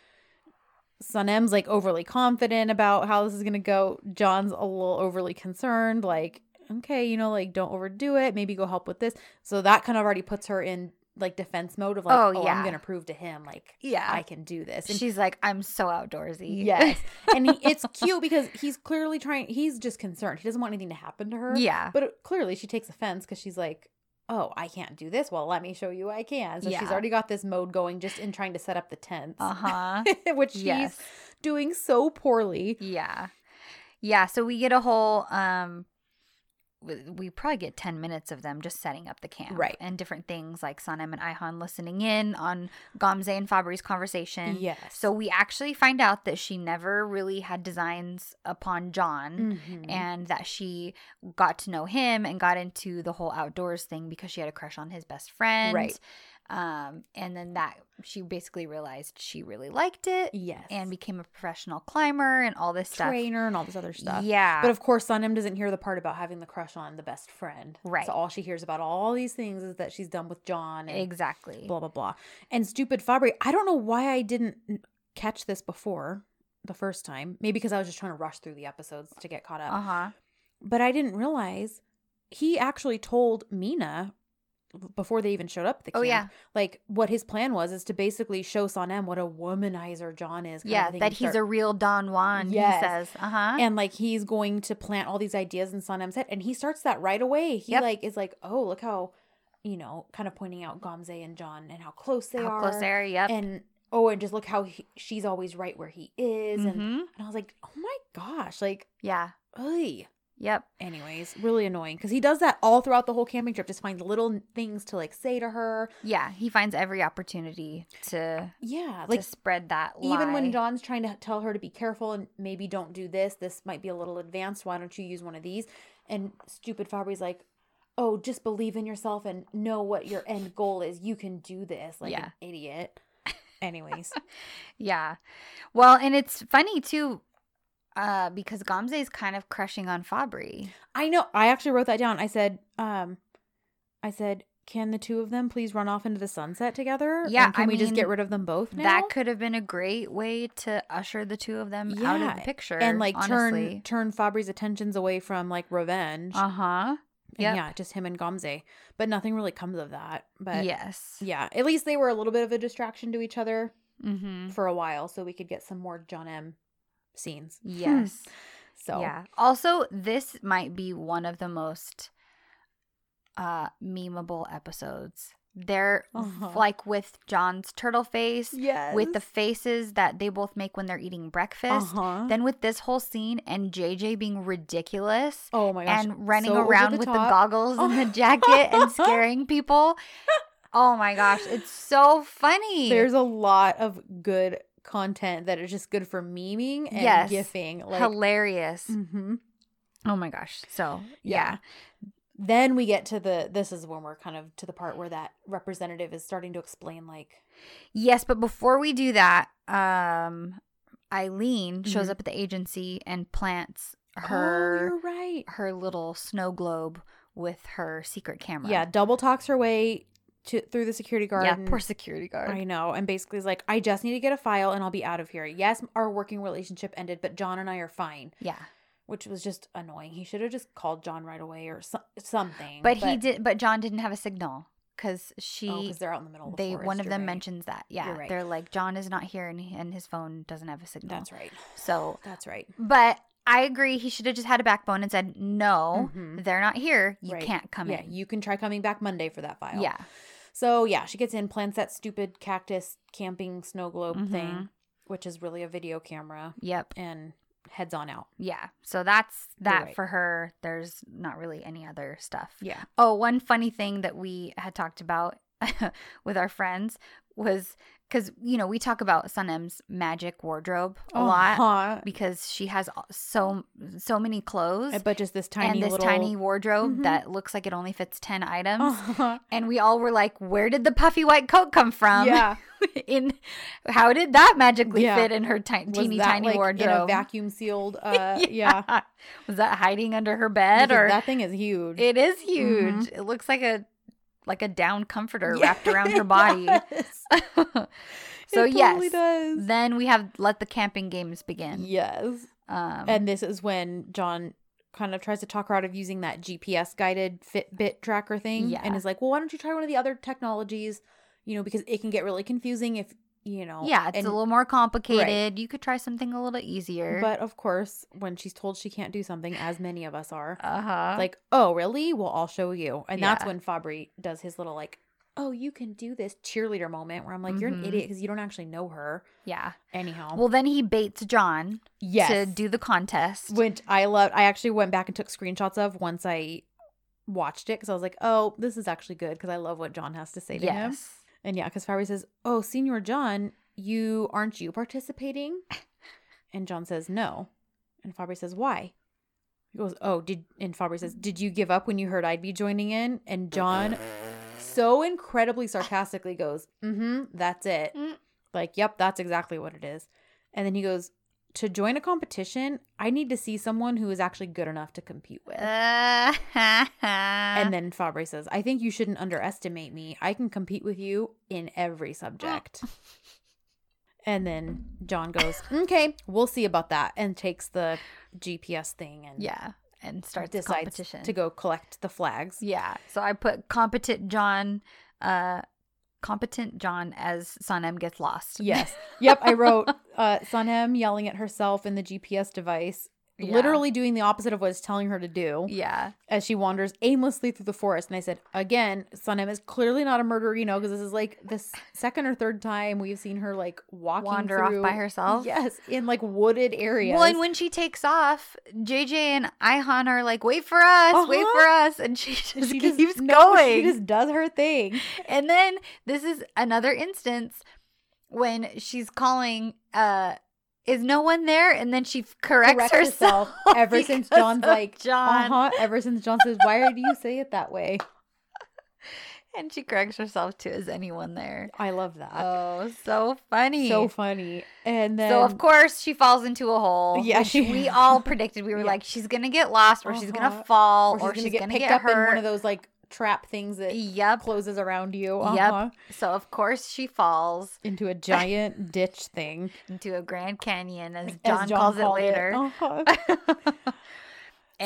Sanem's like overly confident about how this is gonna go. John's a little overly concerned, like, okay, you know, like don't overdo it, maybe go help with this. So that kind of already puts her in like defense mode of like, Oh, oh, yeah. I'm gonna prove to him like Yeah. I can do this. And She's like, I'm so outdoorsy. yes. and he, it's cute because he's clearly trying he's just concerned. He doesn't want anything to happen to her. yeah. But it- clearly, she takes offense because she's like, "Oh, I can't do this. Well, let me show you I can." So she's already got this mode going just in trying to set up the tents, Uh huh. which she's doing so poorly. Yeah. Yeah. So we get a whole um we- we probably get 10 minutes of them just setting up the camp Right. and different things like Sanem and Ayhan listening in on Gamze and Fabri's conversation. Yes. So we actually find out that she never really had designs upon John Mhm. and that she got to know him and got into the whole outdoors thing because she had a crush on his best friend. Right. Um and then that she basically realized she really liked it yes, and became a professional climber and all this stuff. trainer and all this other stuff. Yeah. But of course, Sanem doesn't hear the part about having the crush on the best friend. Right. So all she hears about all these things is that she's done with John and exactly. blah blah blah. And stupid Fabri, I don't know why I didn't catch this before the first time. Maybe because I was just trying to rush through the episodes to get caught up. Uh huh. but I didn't realize he actually told Mina before they even showed up the Oh, yeah. like what his plan was is to basically show Sanem what a womanizer John is. Yeah, that he's start- a real Don Juan. Yes. He says. Uh huh. and like he's going to plant all these ideas in Sanem's head, and he starts that right away. He Yep. like is like, oh look how, you know, kind of pointing out Gamze and John and how close they How are, close they are. Yep. and oh, and just look how he, she's always right where he is, and Mhm. and I was like, oh my gosh, like, Yeah. ugh. Yep. anyways really annoying because he does that all throughout the whole camping trip just finds little things to like say to her Yeah. He finds every opportunity to yeah like like to spread that. even when lie. john's trying to tell her to be careful and maybe don't do this this might be a little advanced why don't you use one of these and stupid fabri's like oh just believe in yourself and know what your end goal is you can do this like Yeah. an idiot anyways Yeah. Well, and it's funny too, uh, because Gamze is kind of crushing on Fabri. i know i actually wrote that down i said um i said can the two of them please run off into the sunset together? Yeah, And can I we just get rid of them both now? That could have been a great way to usher the two of them out of the picture. and like turn honestly. turn Fabri's attentions away from like revenge. Uh huh. Yep. Yeah, just him and Gamze. But nothing really comes of that. But yes. yeah, at least they were a little bit of a distraction to each other Mm-hmm. for a while, so we could get some more John M scenes. Yes. So Yeah. Also, this might be one of the most uh memeable episodes. They're Uh-huh. like with John's turtle face, yes, with the faces that they both make when they're eating breakfast. uh-huh. Then with this whole scene and JJ being ridiculous oh my gosh, and running so around the with the top. goggles and the jacket and scaring people. Oh my gosh, it's so funny. There's a lot of good content that is just good for memeing and Yes. gifting. Like, hilarious. Mhm. Oh my gosh. So, Yeah. yeah. Then we get to the. This is when we're kind of to the part where that representative is starting to explain, like, Yes, but before we do that, um Aylin shows Mhm. up at the agency and plants oh, her you're right. her little snow globe with her secret camera. Yeah, double talks her way to through the security guard. Yeah, poor security guard. I know, and basically is like, I just need to get a file and I'll be out of here. Yes, our working relationship ended, but John and I are fine, yeah. which was just annoying. He should have just called John right away or so- something. But, he did but John didn't have a signal cuz she Oh, because they're out in the middle of the they forest, one of them right. mentions that. Yeah. Right. They're like John is not here and, and his phone doesn't have a signal. That's right. So, That's right. but I agree he should have just had a backbone and said, "No, Mhm. they're not here. You Right. can't come in. yeah, in." you can try coming back Monday for that file. Yeah. So yeah, she gets in, plants that stupid cactus camping snow globe Mhm. thing, which is really a video camera, Yep. and heads on out. Yeah. So that's that right. for her. There's not really any other stuff. Yeah. Oh, one funny thing that we had talked about with our friends was because you know we talk about Sanem's magic wardrobe a Uh-huh. lot because she has so so many clothes But just this tiny and this little tiny wardrobe Mhm. that looks like it only fits ten items. Uh-huh. And we all were like, "Where did the puffy white coat come from? yeah. in how did that magically Yeah. fit in her ti- teeny tiny like, in a wardrobe? vacuum sealed. Uh, yeah. was that hiding under her bed Because or that thing is huge. it is huge. It looks like a like a down comforter wrapped around her body. Yes. so It yes, totally does. then we have let the camping games begin. Yes. Um, And this is when John kind of tries to talk her out of using that GPS guided Fitbit tracker thing. Yeah. And is like, well, why don't you try one of the other technologies? You know, because it can get really confusing if, you know. yeah, it's and- a little more complicated. You could try something a little easier. But of course, when she's told she can't do something, as many of us are, uh huh. like, oh, really? Well, I'll show you. And that's when Fabri does his little, like, oh, you can do this cheerleader moment where I'm like, you're an Mhm. idiot because you don't actually know her. yeah. Anyhow. Well, then he baits John yes. to do the contest. which I loved. I actually went back and took screenshots of once I watched it because I was like, oh, this is actually good because I love what John has to say to him. And yeah, because Fabri says, oh, Senior John, you aren't you participating? And John says, no. And Fabri says, why? He goes, oh, did and Fabri says, did you give up when you heard I'd be joining in? And John, so incredibly sarcastically, goes, mm-hmm, that's it. Mm. Like, yep, that's exactly what it is. And then he goes, to join a competition, I need to see someone who is actually good enough to compete with. Uh, and and then Fabri says, I think you shouldn't underestimate me. I can compete with you in every subject. and then John goes, Okay, we'll see about that. And takes the GPS thing and yeah, and starts decides competition to go collect the flags. Yeah. So I put competent John, uh, competent John as Sanem gets lost. Yes. Yep. I wrote uh, yelling at herself in the GPS device, Yeah. literally doing the opposite of what it's telling her to do. Yeah. as she wanders aimlessly through the forest. And I said, again, Sanem is clearly not a murderer, you know, because this is like the second or third time we've seen her like walking Wander off by herself. Yes, in like wooded areas. Well, and when she takes off, JJ and Ayhan are like, "Wait for us, wait Uh-huh. for us," and she just she keeps just, no, going. she just does her thing. And then this is another instance when she's calling, uh, is no one there? And then she corrects, Corrects herself. Ever since John's like, John. uh huh. Ever since John says, why do you say it that way? And she corrects herself to, is anyone there? I love that. Oh, so funny. so funny. And then so of course she falls into a hole. Yeah, she- we all predicted. We were Yeah. like, she's gonna get lost, or she's gonna Uh-huh. fall, or she's, gonna get picked get up hurt. in one of those like trap things that Yep. closes around you. Yep. Uh-huh. So of course she falls Into a giant ditch thing. into a Grand Canyon, as as John, calls it later. Uh-huh.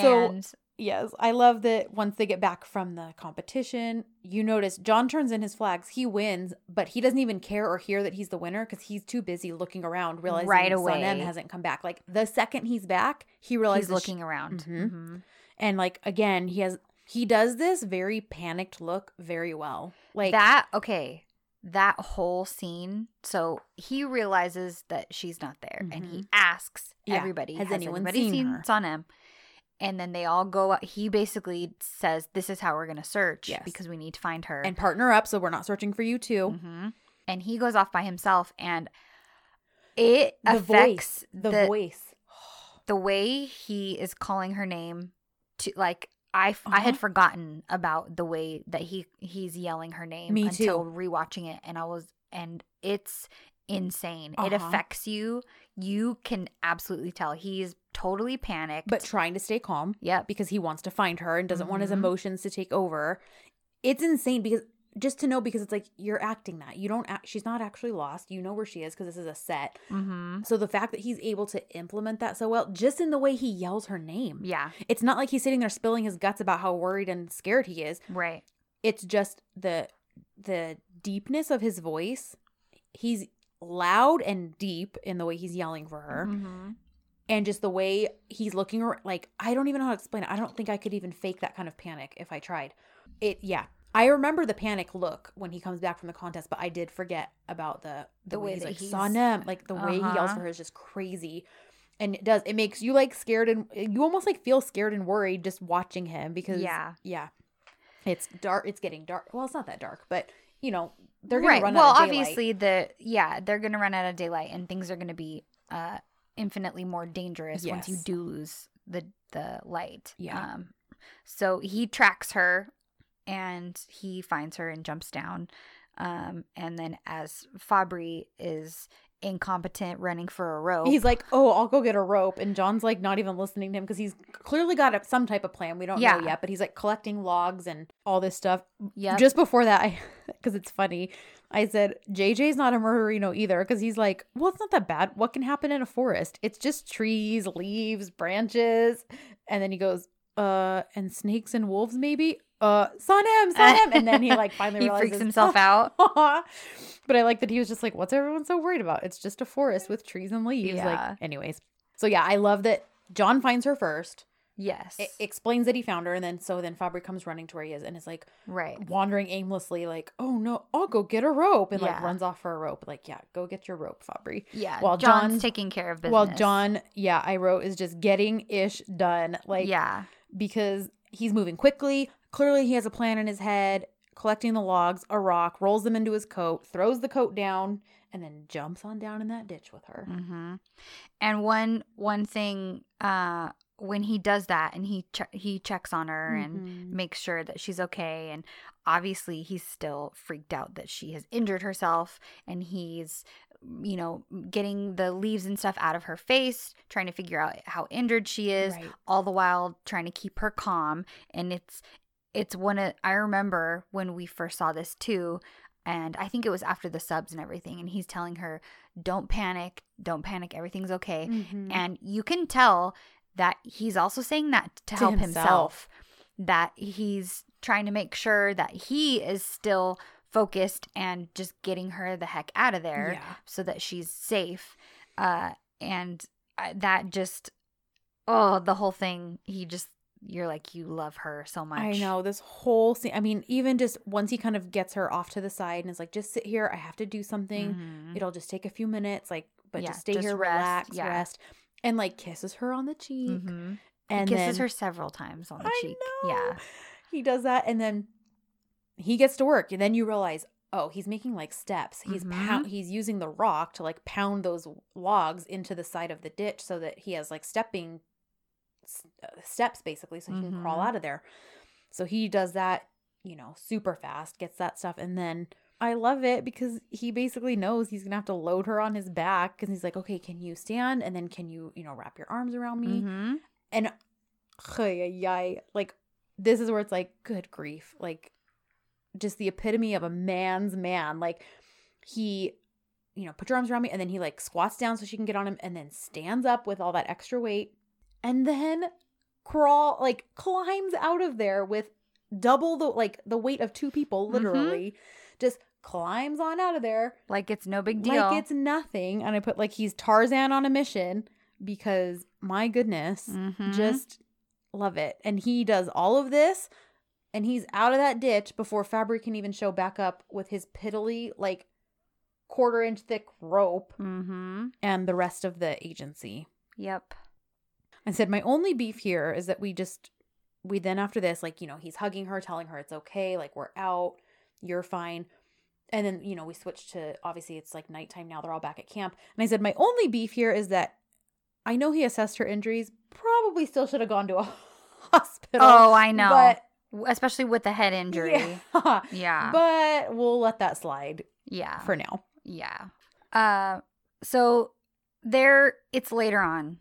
So- Yes, I love that once they get back from the competition, you notice John turns in his flags. He wins, but he doesn't even care or hear that he's the winner because he's too busy looking around, realizing Right Sun M away. hasn't come back. Like the second he's back, he realizes he's looking around. Mhm. Mhm. and like again, he has he does this very panicked look very well. Like that okay. That whole scene. So he realizes that she's not there, and he asks Mm-hmm. Yeah. everybody, Has "Has, anyone anybody seen seen, her?" Sanem?" And then they all go. out. He basically says, "This is how we're gonna search Yes. because we need to find her." and partner up so we're not searching for you too. hmm And he goes off by himself, and it The affects voice, the, the voice. the way he is calling her name. To like, I f- I had Uh-huh. forgotten about the way that he he's yelling her name Me until too. rewatching it, and I was and it's insane. It Uh-huh. affects you. You can absolutely tell he's totally panicked. But trying to stay calm. Yeah, because he wants to find her and doesn't want his Mhm. emotions to take over. It's insane because just to know because it's like you're acting that. You don't act she's not actually lost. You know where she is because this is a set. mm-hmm. So the fact that he's able to implement that so well just in the way he yells her name. yeah, It's not like he's sitting there spilling his guts about how worried and scared he is. right, It's just the the deepness of his voice. He's loud and deep in the way he's yelling for her Mhm. and just the way he's looking like i don't even know how to explain it i don't think i could even fake that kind of panic if i tried it yeah i remember the panic look when he comes back from the contest but i did forget about the the, The way, way he's that like he's- like the way he yells Uh-huh. for her is just crazy and it does it makes you like scared and you almost like feel scared and worried just watching him because Yeah. yeah it's dark it's getting dark well it's not that dark but you know, they're gonna right. run well, out of daylight. obviously the yeah, they're gonna run out of daylight, and things are gonna be uh infinitely more dangerous once you do lose the the light. Yeah. Um, so he tracks her, and he finds her and jumps down. Um, and then as Fabri is incompetent running for a rope, He's like, "Oh, I'll go get a rope," and John's like not even listening to him because he's clearly got a, some type of plan. We don't Yeah. know yet, but he's like collecting logs and all this stuff. Yeah. Just before that, I because it's funny, I said JJ's not a murderino either because he's like, "Well, it's not that bad. What can happen in a forest? It's just trees, leaves, branches," and then he goes, "Uh, and snakes and wolves maybe." Uh, saw him, saw him, and then he like finally he realizes, freaks himself out. but I like that he was just like, "What's everyone so worried about? It's just a forest with trees and leaves." Yeah. Like, anyways, so yeah, I love that John finds her first, Yes, e- explains that he found her, and then so then Fabri comes running to where he is, and is like right. wandering aimlessly, like, "Oh no, I'll go get a rope," and like runs off for a rope. Like, yeah, go get your rope, Fabri. Yeah, While John's John- taking care of business. While John, yeah, I wrote is just getting ish done, like, yeah, because he's moving quickly. Clearly, he has a plan in his head. Collecting the logs, a rock, rolls them into his coat, throws the coat down, and then jumps on down in that ditch with her. hmm And one one thing, uh, when he does that and he che- he checks on her and Mhm. makes sure that she's okay, and obviously he's still freaked out that she has injured herself, and he's you know getting the leaves and stuff out of her face, trying to figure out how injured she is, Right. all the while trying to keep her calm. And it's it's one of I remember when we first saw this too. And I think it was after the subs and everything. And he's telling her, don't panic, don't panic, everything's okay. Mhm. And you can tell that he's also saying that to, To help himself. himself. that he's trying to make sure that he is still focused and just getting her the heck out of there Yeah. so that she's safe. Uh, and that just, oh, the whole thing, he just, you're like, you love her so much. I know this whole scene. I mean, even just once he kind of gets her off to the side and is like, just sit here. I have to do something. Mhm. It'll just take a few minutes. Like, but Yeah, just stay just here, rest, relax, yeah. rest. And like kisses her on the cheek. Mhm. And he kisses then her several times on the I cheek. know. Yeah. he does that. And then he gets to work. And then you realize, oh, he's making like steps. He's Mhm. pound, he's using the rock to like pound those logs into the side of the ditch so that he has like stepping steps basically so he can crawl Mhm. out of there. So he does that, you know, super fast, gets that stuff and then I love it because he basically knows he's going to have to load her on his back cuz he's like, "Okay, can you stand and then can you, you know, wrap your arms around me?" Mhm. And yay, like this is where it's like, good grief, like just the epitome of a man's man. Like he, you know, put your arms around me, and then he like squats down so she can get on him, and then stands up with all that extra weight, and then crawl like climbs out of there with double the like the weight of two people, Mhm. literally, just climbs on out of there Like it's no big deal. like it's nothing. And I put like he's Tarzan on a mission because my goodness, Mhm. just love it. And he does all of this and he's out of that ditch before Fabri can even show back up with his piddly, like quarter inch thick rope Mm-hmm. and the rest of the agency. Yep. I said, My only beef here is that we just, we then after this, like, you know, he's hugging her, telling her it's okay, like, we're out, you're fine. And then, you know, we switched to obviously it's like nighttime now, they're all back at camp. And I said, My only beef here is that I know he assessed her injuries, probably still should have gone to a hospital. Oh, I know. But, Especially with the head injury. yeah. Yeah. but we'll let that slide yeah. for now. Yeah. Uh so there it's later on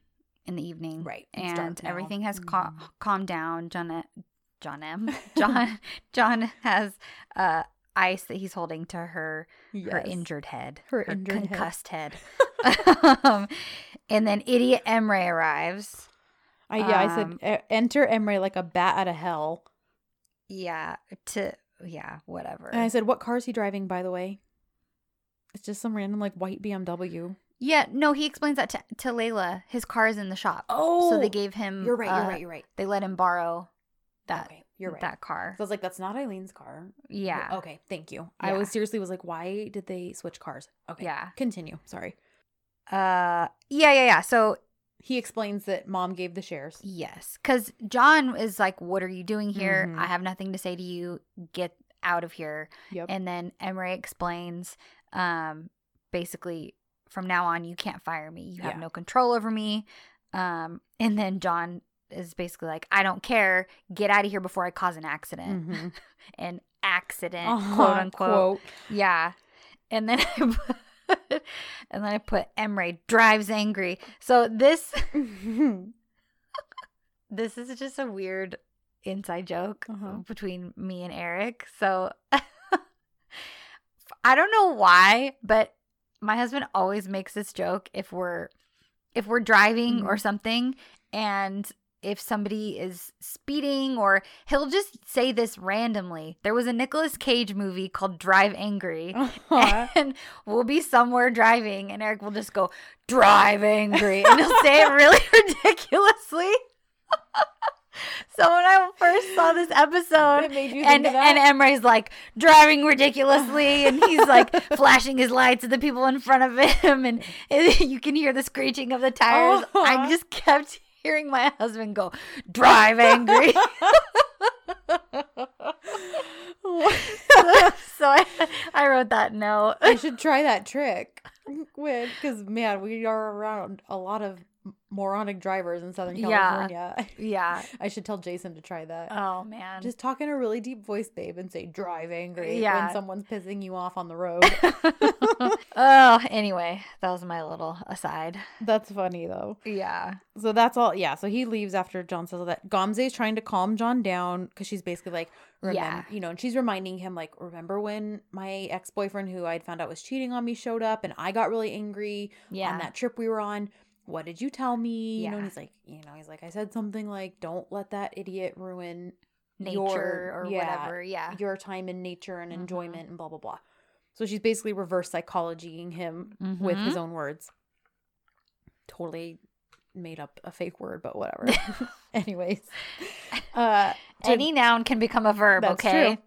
in the evening. Right. It's And everything has cal- Mhm. calmed down. John John M. John John has uh ice that he's holding to her her injured head. Her injured concussed head. um, and then idiot Emre arrives. I, yeah, I said, Um, "E- enter Emre like a bat out of hell. Yeah, to yeah, whatever. And I said, What car is he driving, by the way? It's just some random like white BMW. Yeah, no, he explains that to, to Layla. His car is in the shop. Oh, so they gave him You're right, uh, you're right, you're right. They let him borrow that okay, you're right. that car. So I was like, That's not Aylin's car. Yeah. Okay, thank you. I was seriously was like, Why did they switch cars? Okay. Yeah. Continue. Sorry. Uh yeah, yeah, yeah. So He explains that mom gave the shares. yes, cuz John is like what are you doing here? Mhm. I have nothing to say to you. Get out of here. Yep. And then Emre explains, um, basically, from now on, you can't fire me. You have Yeah. no control over me. Um, and then John is basically like, I don't care. Get out of here before I cause an accident. Mhm. An accident, Uh-huh, quote unquote. quote. Yeah. And then I put, and then I put Emre drives angry. So this this is just a weird inside joke Uh-huh. between me and Eric. So I don't know why, but my husband always makes this joke if we're if we're driving or something and if somebody is speeding or he'll just say this randomly. There was a Nicolas Cage movie called Drive Angry. Uh-huh. And we'll be somewhere driving, and Eric will just go, drive angry. And he'll say it really ridiculously. so when I first saw this episode, It made you think and, and Emre's like driving ridiculously, and he's like flashing his lights at the people in front of him, and, you can hear the screeching of the tires. I Uh-huh. just kept hearing my husband go, drive angry. so I, I wrote that note. I should try that trick with because man, we are around a lot of moronic drivers in Southern Yeah. California. Yeah. I should tell Jason to try that. Oh man. Just talk in a really deep voice, babe, and say "drive angry" Yeah. when someone's pissing you off on the road. oh, anyway, that was my little aside. that's funny though. Yeah. So that's all. Yeah. So he leaves after Can says that. Gamze's trying to calm Can down because she's basically like, remember, Yeah. you know, and she's reminding him like, remember when my ex boyfriend, who I'd found out was cheating on me, showed up, and I got really angry Yeah. on that trip we were on. What did you tell me? You know, and Yeah. he's like, you know, he's like, I said something like, don't let that idiot ruin Nature your- or yeah, whatever. Yeah. your time in nature and Mhm. enjoyment and blah blah blah. So she's basically reverse psychologying him with Mhm. his own words. Totally made up a fake word, but whatever. Anyways, uh, to- Any noun can become a verb, That's okay?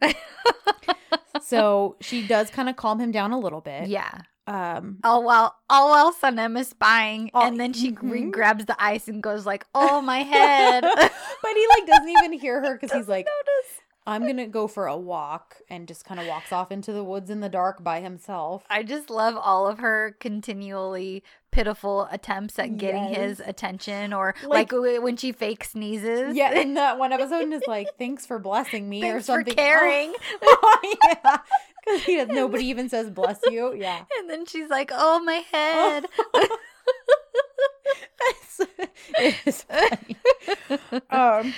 so she does kind of calm him down a little bit. yeah. Um, All while all while Sanem is spying, Oh, and then she mhm. grabs the ice and goes like, "Oh my head." but he like doesn't even hear her because he's like, Notice. I'm gonna go for a walk, and just kind of walks off into the woods in the dark by himself. I just love all of her continually pitiful attempts at getting his attention, or Like- like, when she fake sneezes. Yeah, in that one episode, and is like, "Thanks for blessing me" or Thanks for something. caring. Oh, yeah, because he. Nobody even says "bless you." Yeah, And then she's like, "Oh my head." it is funny. Um,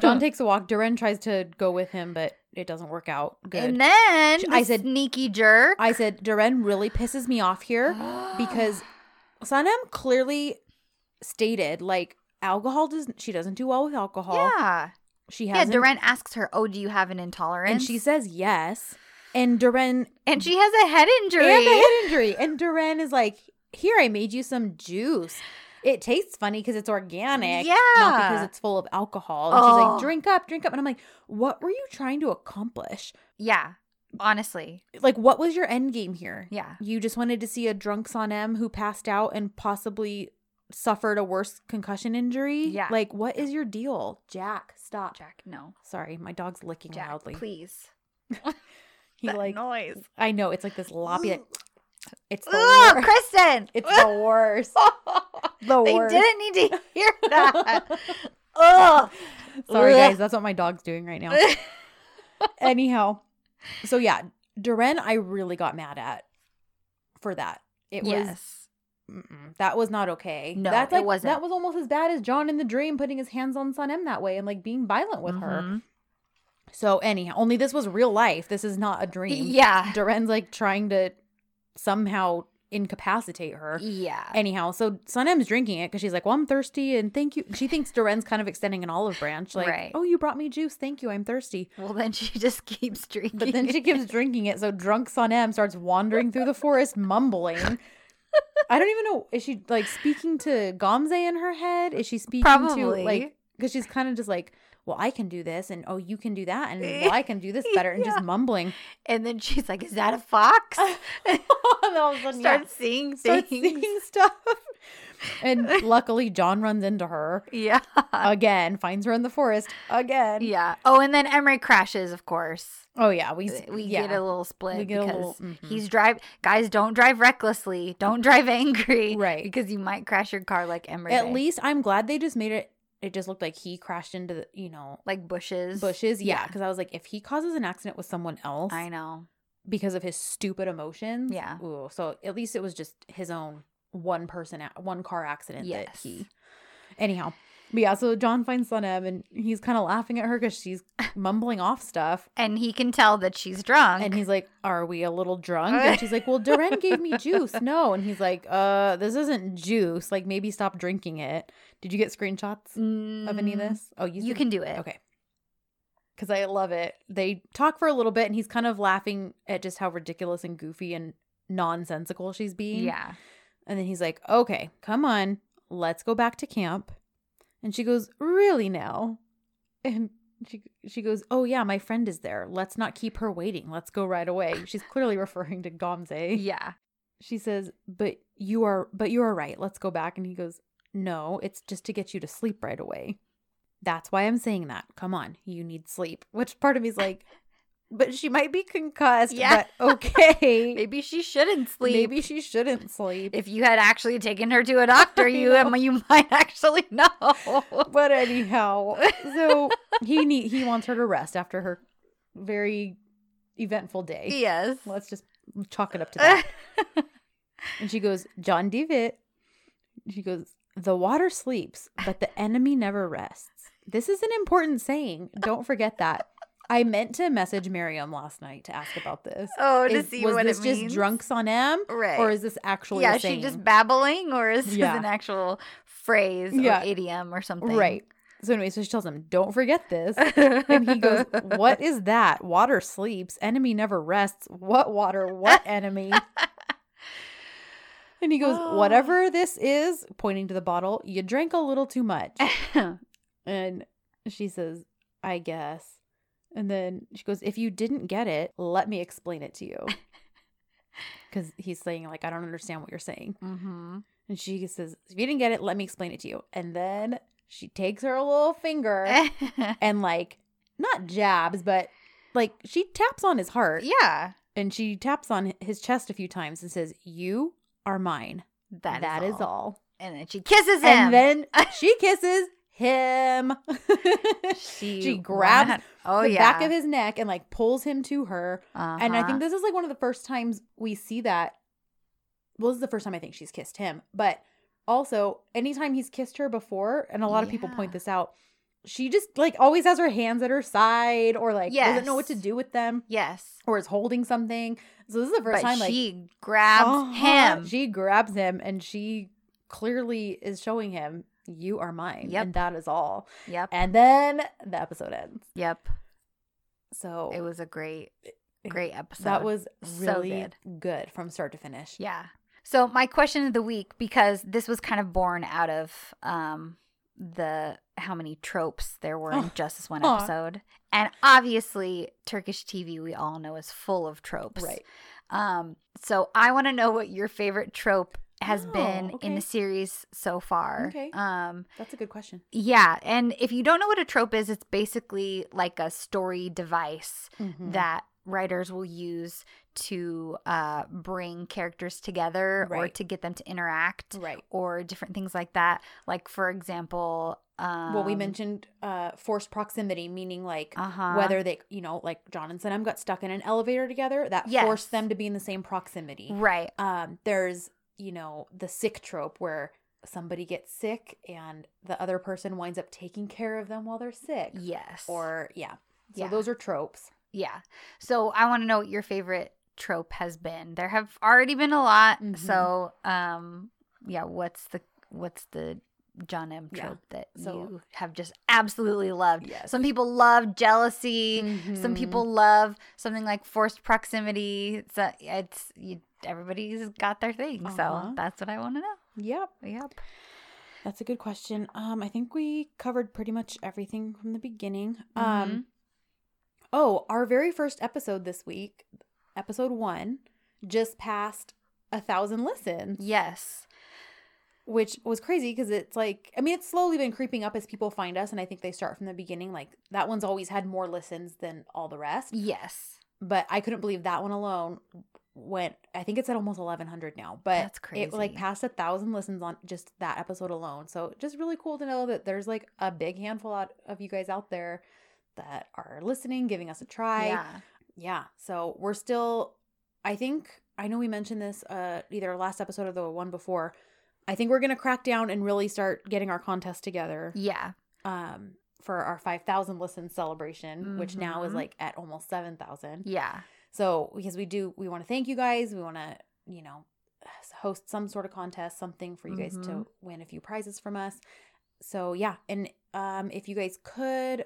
Can takes a walk. Deren tries to go with him, but it doesn't work out good. And then I the said- sneaky jerk. I said Deren really pisses me off here because Sanem clearly stated like alcohol doesn't. she doesn't do well with alcohol. yeah, She has. yeah. Deren asks her, "Oh, do you have an intolerance?" and she says yes. And Deren and she has a head injury. and a head injury. And Deren is like, "Here, I made you some juice. It tastes funny because it's organic, not because it's full of alcohol." And she's Oh. like, "Drink up, drink up." And I'm like, "What were you trying to accomplish? yeah, honestly, Like, what was your end game here? yeah. You just wanted to see a drunks on m who passed out and possibly suffered a worse concussion injury? Yeah. Like, what is your deal, Jack? Stop. Jack, no, Sorry, my dog's licking Jack, loudly. please. He That like, noise. I know it's like this loppy. Like, mm. it's the Ugh, worst. Kristen. It's the worst. The they worst. didn't need to hear that. Ugh. Sorry, guys. That's what my dog's doing right now. Anyhow, so yeah, Deren, I really got mad at for that. It was yes. mm-mm, that was not okay. No, That's it wasn't. That was almost as bad as Can in the dream putting his hands on Sanem that way and like being violent with her. Mm-hmm. So anyhow, only this was real life. This is not a dream. Yeah. Deren's like trying to somehow incapacitate her. Yeah. Anyhow, so Sanem's drinking it because she's like, "Well, I'm thirsty, and thank you." She thinks Deren's kind of extending an olive branch, like, Right. "Oh, you brought me juice, thank you, I'm thirsty." well, then she just keeps drinking. But then she keeps drinking it, so drunk Sanem starts wandering through the forest, mumbling. I don't even know. Is she like speaking to Gamze in her head? Is she speaking Probably. to like because she's kind of just like, "Well, I can do this, and oh, you can do that, and well, I can do this better," and Yeah. just mumbling. And then she's like, "Is that a fox?" and then all of a sudden, yeah, seeing starts things. seeing stuff. And luckily, Can runs into her. Yeah. again, finds her in the forest again. Yeah. Oh, and then Emre crashes, of course. Oh yeah, we we yeah. get a little split We get a because little- mhm. he's drive guys don't drive recklessly don't drive angry Right. because you might crash your car like Emre At Bay. least I'm glad they just made it. It just looked like he crashed into the you know like bushes bushes. Yeah, Yeah. because I was like, if he causes an accident with someone else I know because of his stupid emotions, Yeah. Ooh, so at least it was just his own one person, one car accident that Yes. he. Anyhow, but yeah, so Can finds Sanem and he's kind of laughing at her because she's mumbling off stuff. and he can tell that she's drunk And he's like, "Are we a little drunk?" And she's like, "Well, Deren gave me juice." No, and he's like, "Uh, this isn't juice. Like, maybe stop drinking it." Did you get screenshots of any of Mm, this? Oh, you, you can do it Okay. Because I love it. They talk for a little bit, and he's kind of laughing at just how ridiculous and goofy and nonsensical she's being. yeah And then he's like, "Okay, come on, let's go back to camp." And she goes, "Really now?" And she she goes, "Oh yeah, my friend is there. Let's not keep her waiting. Let's go right away." She's clearly referring to Gamze. yeah She says, "But you are but you are right. Let's go back." And he goes, "No, it's just to get you to sleep right away." That's why I'm saying that. Come on, you need sleep. Which part of me's like, but she might be concussed. Yeah. But okay. maybe she shouldn't sleep Maybe she shouldn't sleep. if you had actually taken her to a doctor you you might actually know but anyhow, so he need he wants her to rest after her very eventful day. yes Let's just chalk it up to that. and she goes, Can Divit. She goes, the water sleeps, but the enemy never rests. This is an important saying. Don't forget that. I meant to message Miriam last night to ask about this. oh to Is- see was what this it just means on Sanem, right or is this actually yeah she just babbling or is this an actual phrase Yeah. or idiom or something right? So anyway, so she tells him, "Don't forget this." And he goes, What is that? Water sleeps. Enemy never rests. What water? What enemy? and he goes, Whatever this is, pointing to the bottle, you drank a little too much. And she says, I guess. And then she goes, If you didn't get it, let me explain it to you. Because he's saying, like, I don't understand what you're saying. mm-hmm. And she says, If you didn't get it, let me explain it to you. And then she takes her little finger and like not jabs, but like she taps on his heart yeah and she taps on his chest a few times and says, "You are mine. that, that is, is all. all." and then she kisses him And then she kisses him. she, she grabs oh the yeah back of his neck and like pulls him to her. And I Uh-huh. think this is like one of the first times we see that. Well, this is the first time I think she's kissed him, but also anytime he's kissed her before, and a lot of people point this out, she just like always has her hands at her side or like doesn't know what to do with them yes or is holding something. So this is the first but time like she grabs uh-huh, him She grabs him and she clearly is showing him you are mine. Yep. And that is all. yep And then the episode ends. yep So it was a great great episode that was So really good. good from start to finish. Yeah. So my question of the week, because this was kind of born out of um the how many tropes there were in Oh. just this one episode. And obviously Turkish TV we all know is full of tropes. Right. Um so I want to know what your favorite trope has Oh, been in the series so far. Okay. Um That's a good question. yeah, and if you don't know what a trope is, it's basically like a story device Mhm. that writers will use to uh, bring characters together or to get them to interact right. or different things like that. Like, for example, um, well, we mentioned uh forced proximity, meaning like uh-huh. whether they, you know, like Can and Sanem got stuck in an elevator together, that Yes. forced them to be in the same proximity. right. Um, there's, you know, the sick trope where somebody gets sick and the other person winds up taking care of them while they're sick. Yes. Or yeah. So Yeah. those are tropes. yeah. So I want to know what your favorite trope has been. There have already been a lot. Mhm. So, um, yeah. What's the what's the John M Yeah. trope that So- you have just absolutely loved? Yes. Some people love jealousy. Some Mhm. people love something like forced proximity. So it's you, everybody's got their thing. Uh-huh. So that's what I want to know. Yep. Yep. That's a good question. Um, I think we covered pretty much everything from the beginning. Mhm. Um, oh, our very first episode this week, episode one, just passed a thousand listens. Yes. which was crazy because it's like I mean it's slowly been creeping up as people find us and I think they start from the beginning like that one's always had more listens than all the rest Yes. but I couldn't believe that one alone went I think it's at almost 1100 now but That's it like passed a thousand listens on just that episode alone so just really cool to know that there's like a big handful out of you guys out there that are listening giving us a try Yeah. yeah so we're still i think i know we mentioned this uh either last episode or the one before i think we're gonna crack down and really start getting our contest together Yeah. um for our 5000 listen celebration which now is Mhm. like at almost 7000 Yeah. So because we do we want to thank you guys we want to you know host some sort of contest something for you guys to Mhm. win a few prizes from us so yeah and um if you guys could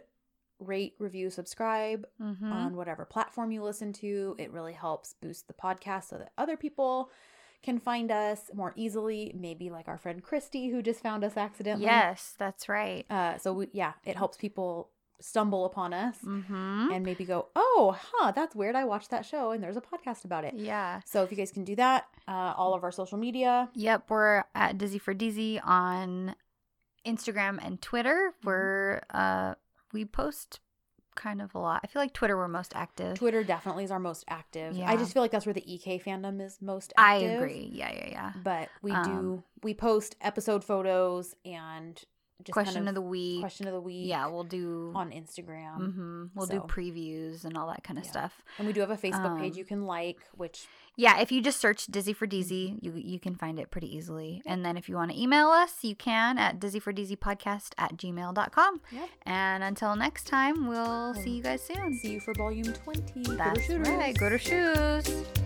rate review subscribe Mm-hmm. on whatever platform you listen to. It really helps boost the podcast so that other people can find us more easily. Maybe like our friend Christy, who just found us accidentally. yes, that's right. Uh, so we, yeah, it helps people stumble upon us Mm-hmm. and maybe go, oh, huh, that's weird. I watched that show and there's a podcast about it. Yeah. So if you guys can do that, uh, all of our social media. Yep, we're at Dizzy for Dizzy on Instagram and Twitter. Mm-hmm. We're uh we post kind of a lot. I feel like Twitter we're most active. Twitter definitely is our most active. I just feel like that's where the EK fandom is most I active. agree. Yeah, yeah, yeah. But we do Um, we post episode photos and Question kind of the week. question of the week. Yeah, we'll do on Instagram. hmm We'll so- do previews and all that kind of Yeah. stuff. And we do have a Facebook page Um, you can like, which Yeah, if you just search Dizzy for Mm-hmm. Dizzy, you you can find it pretty easily. And then if you want to email us, you can at Dizzy for Dizzy podcast at gmail.com. Yep. And until next time, we'll see you guys soon. see you for volume 20. Go to That's Shooters. right. Go to shoes.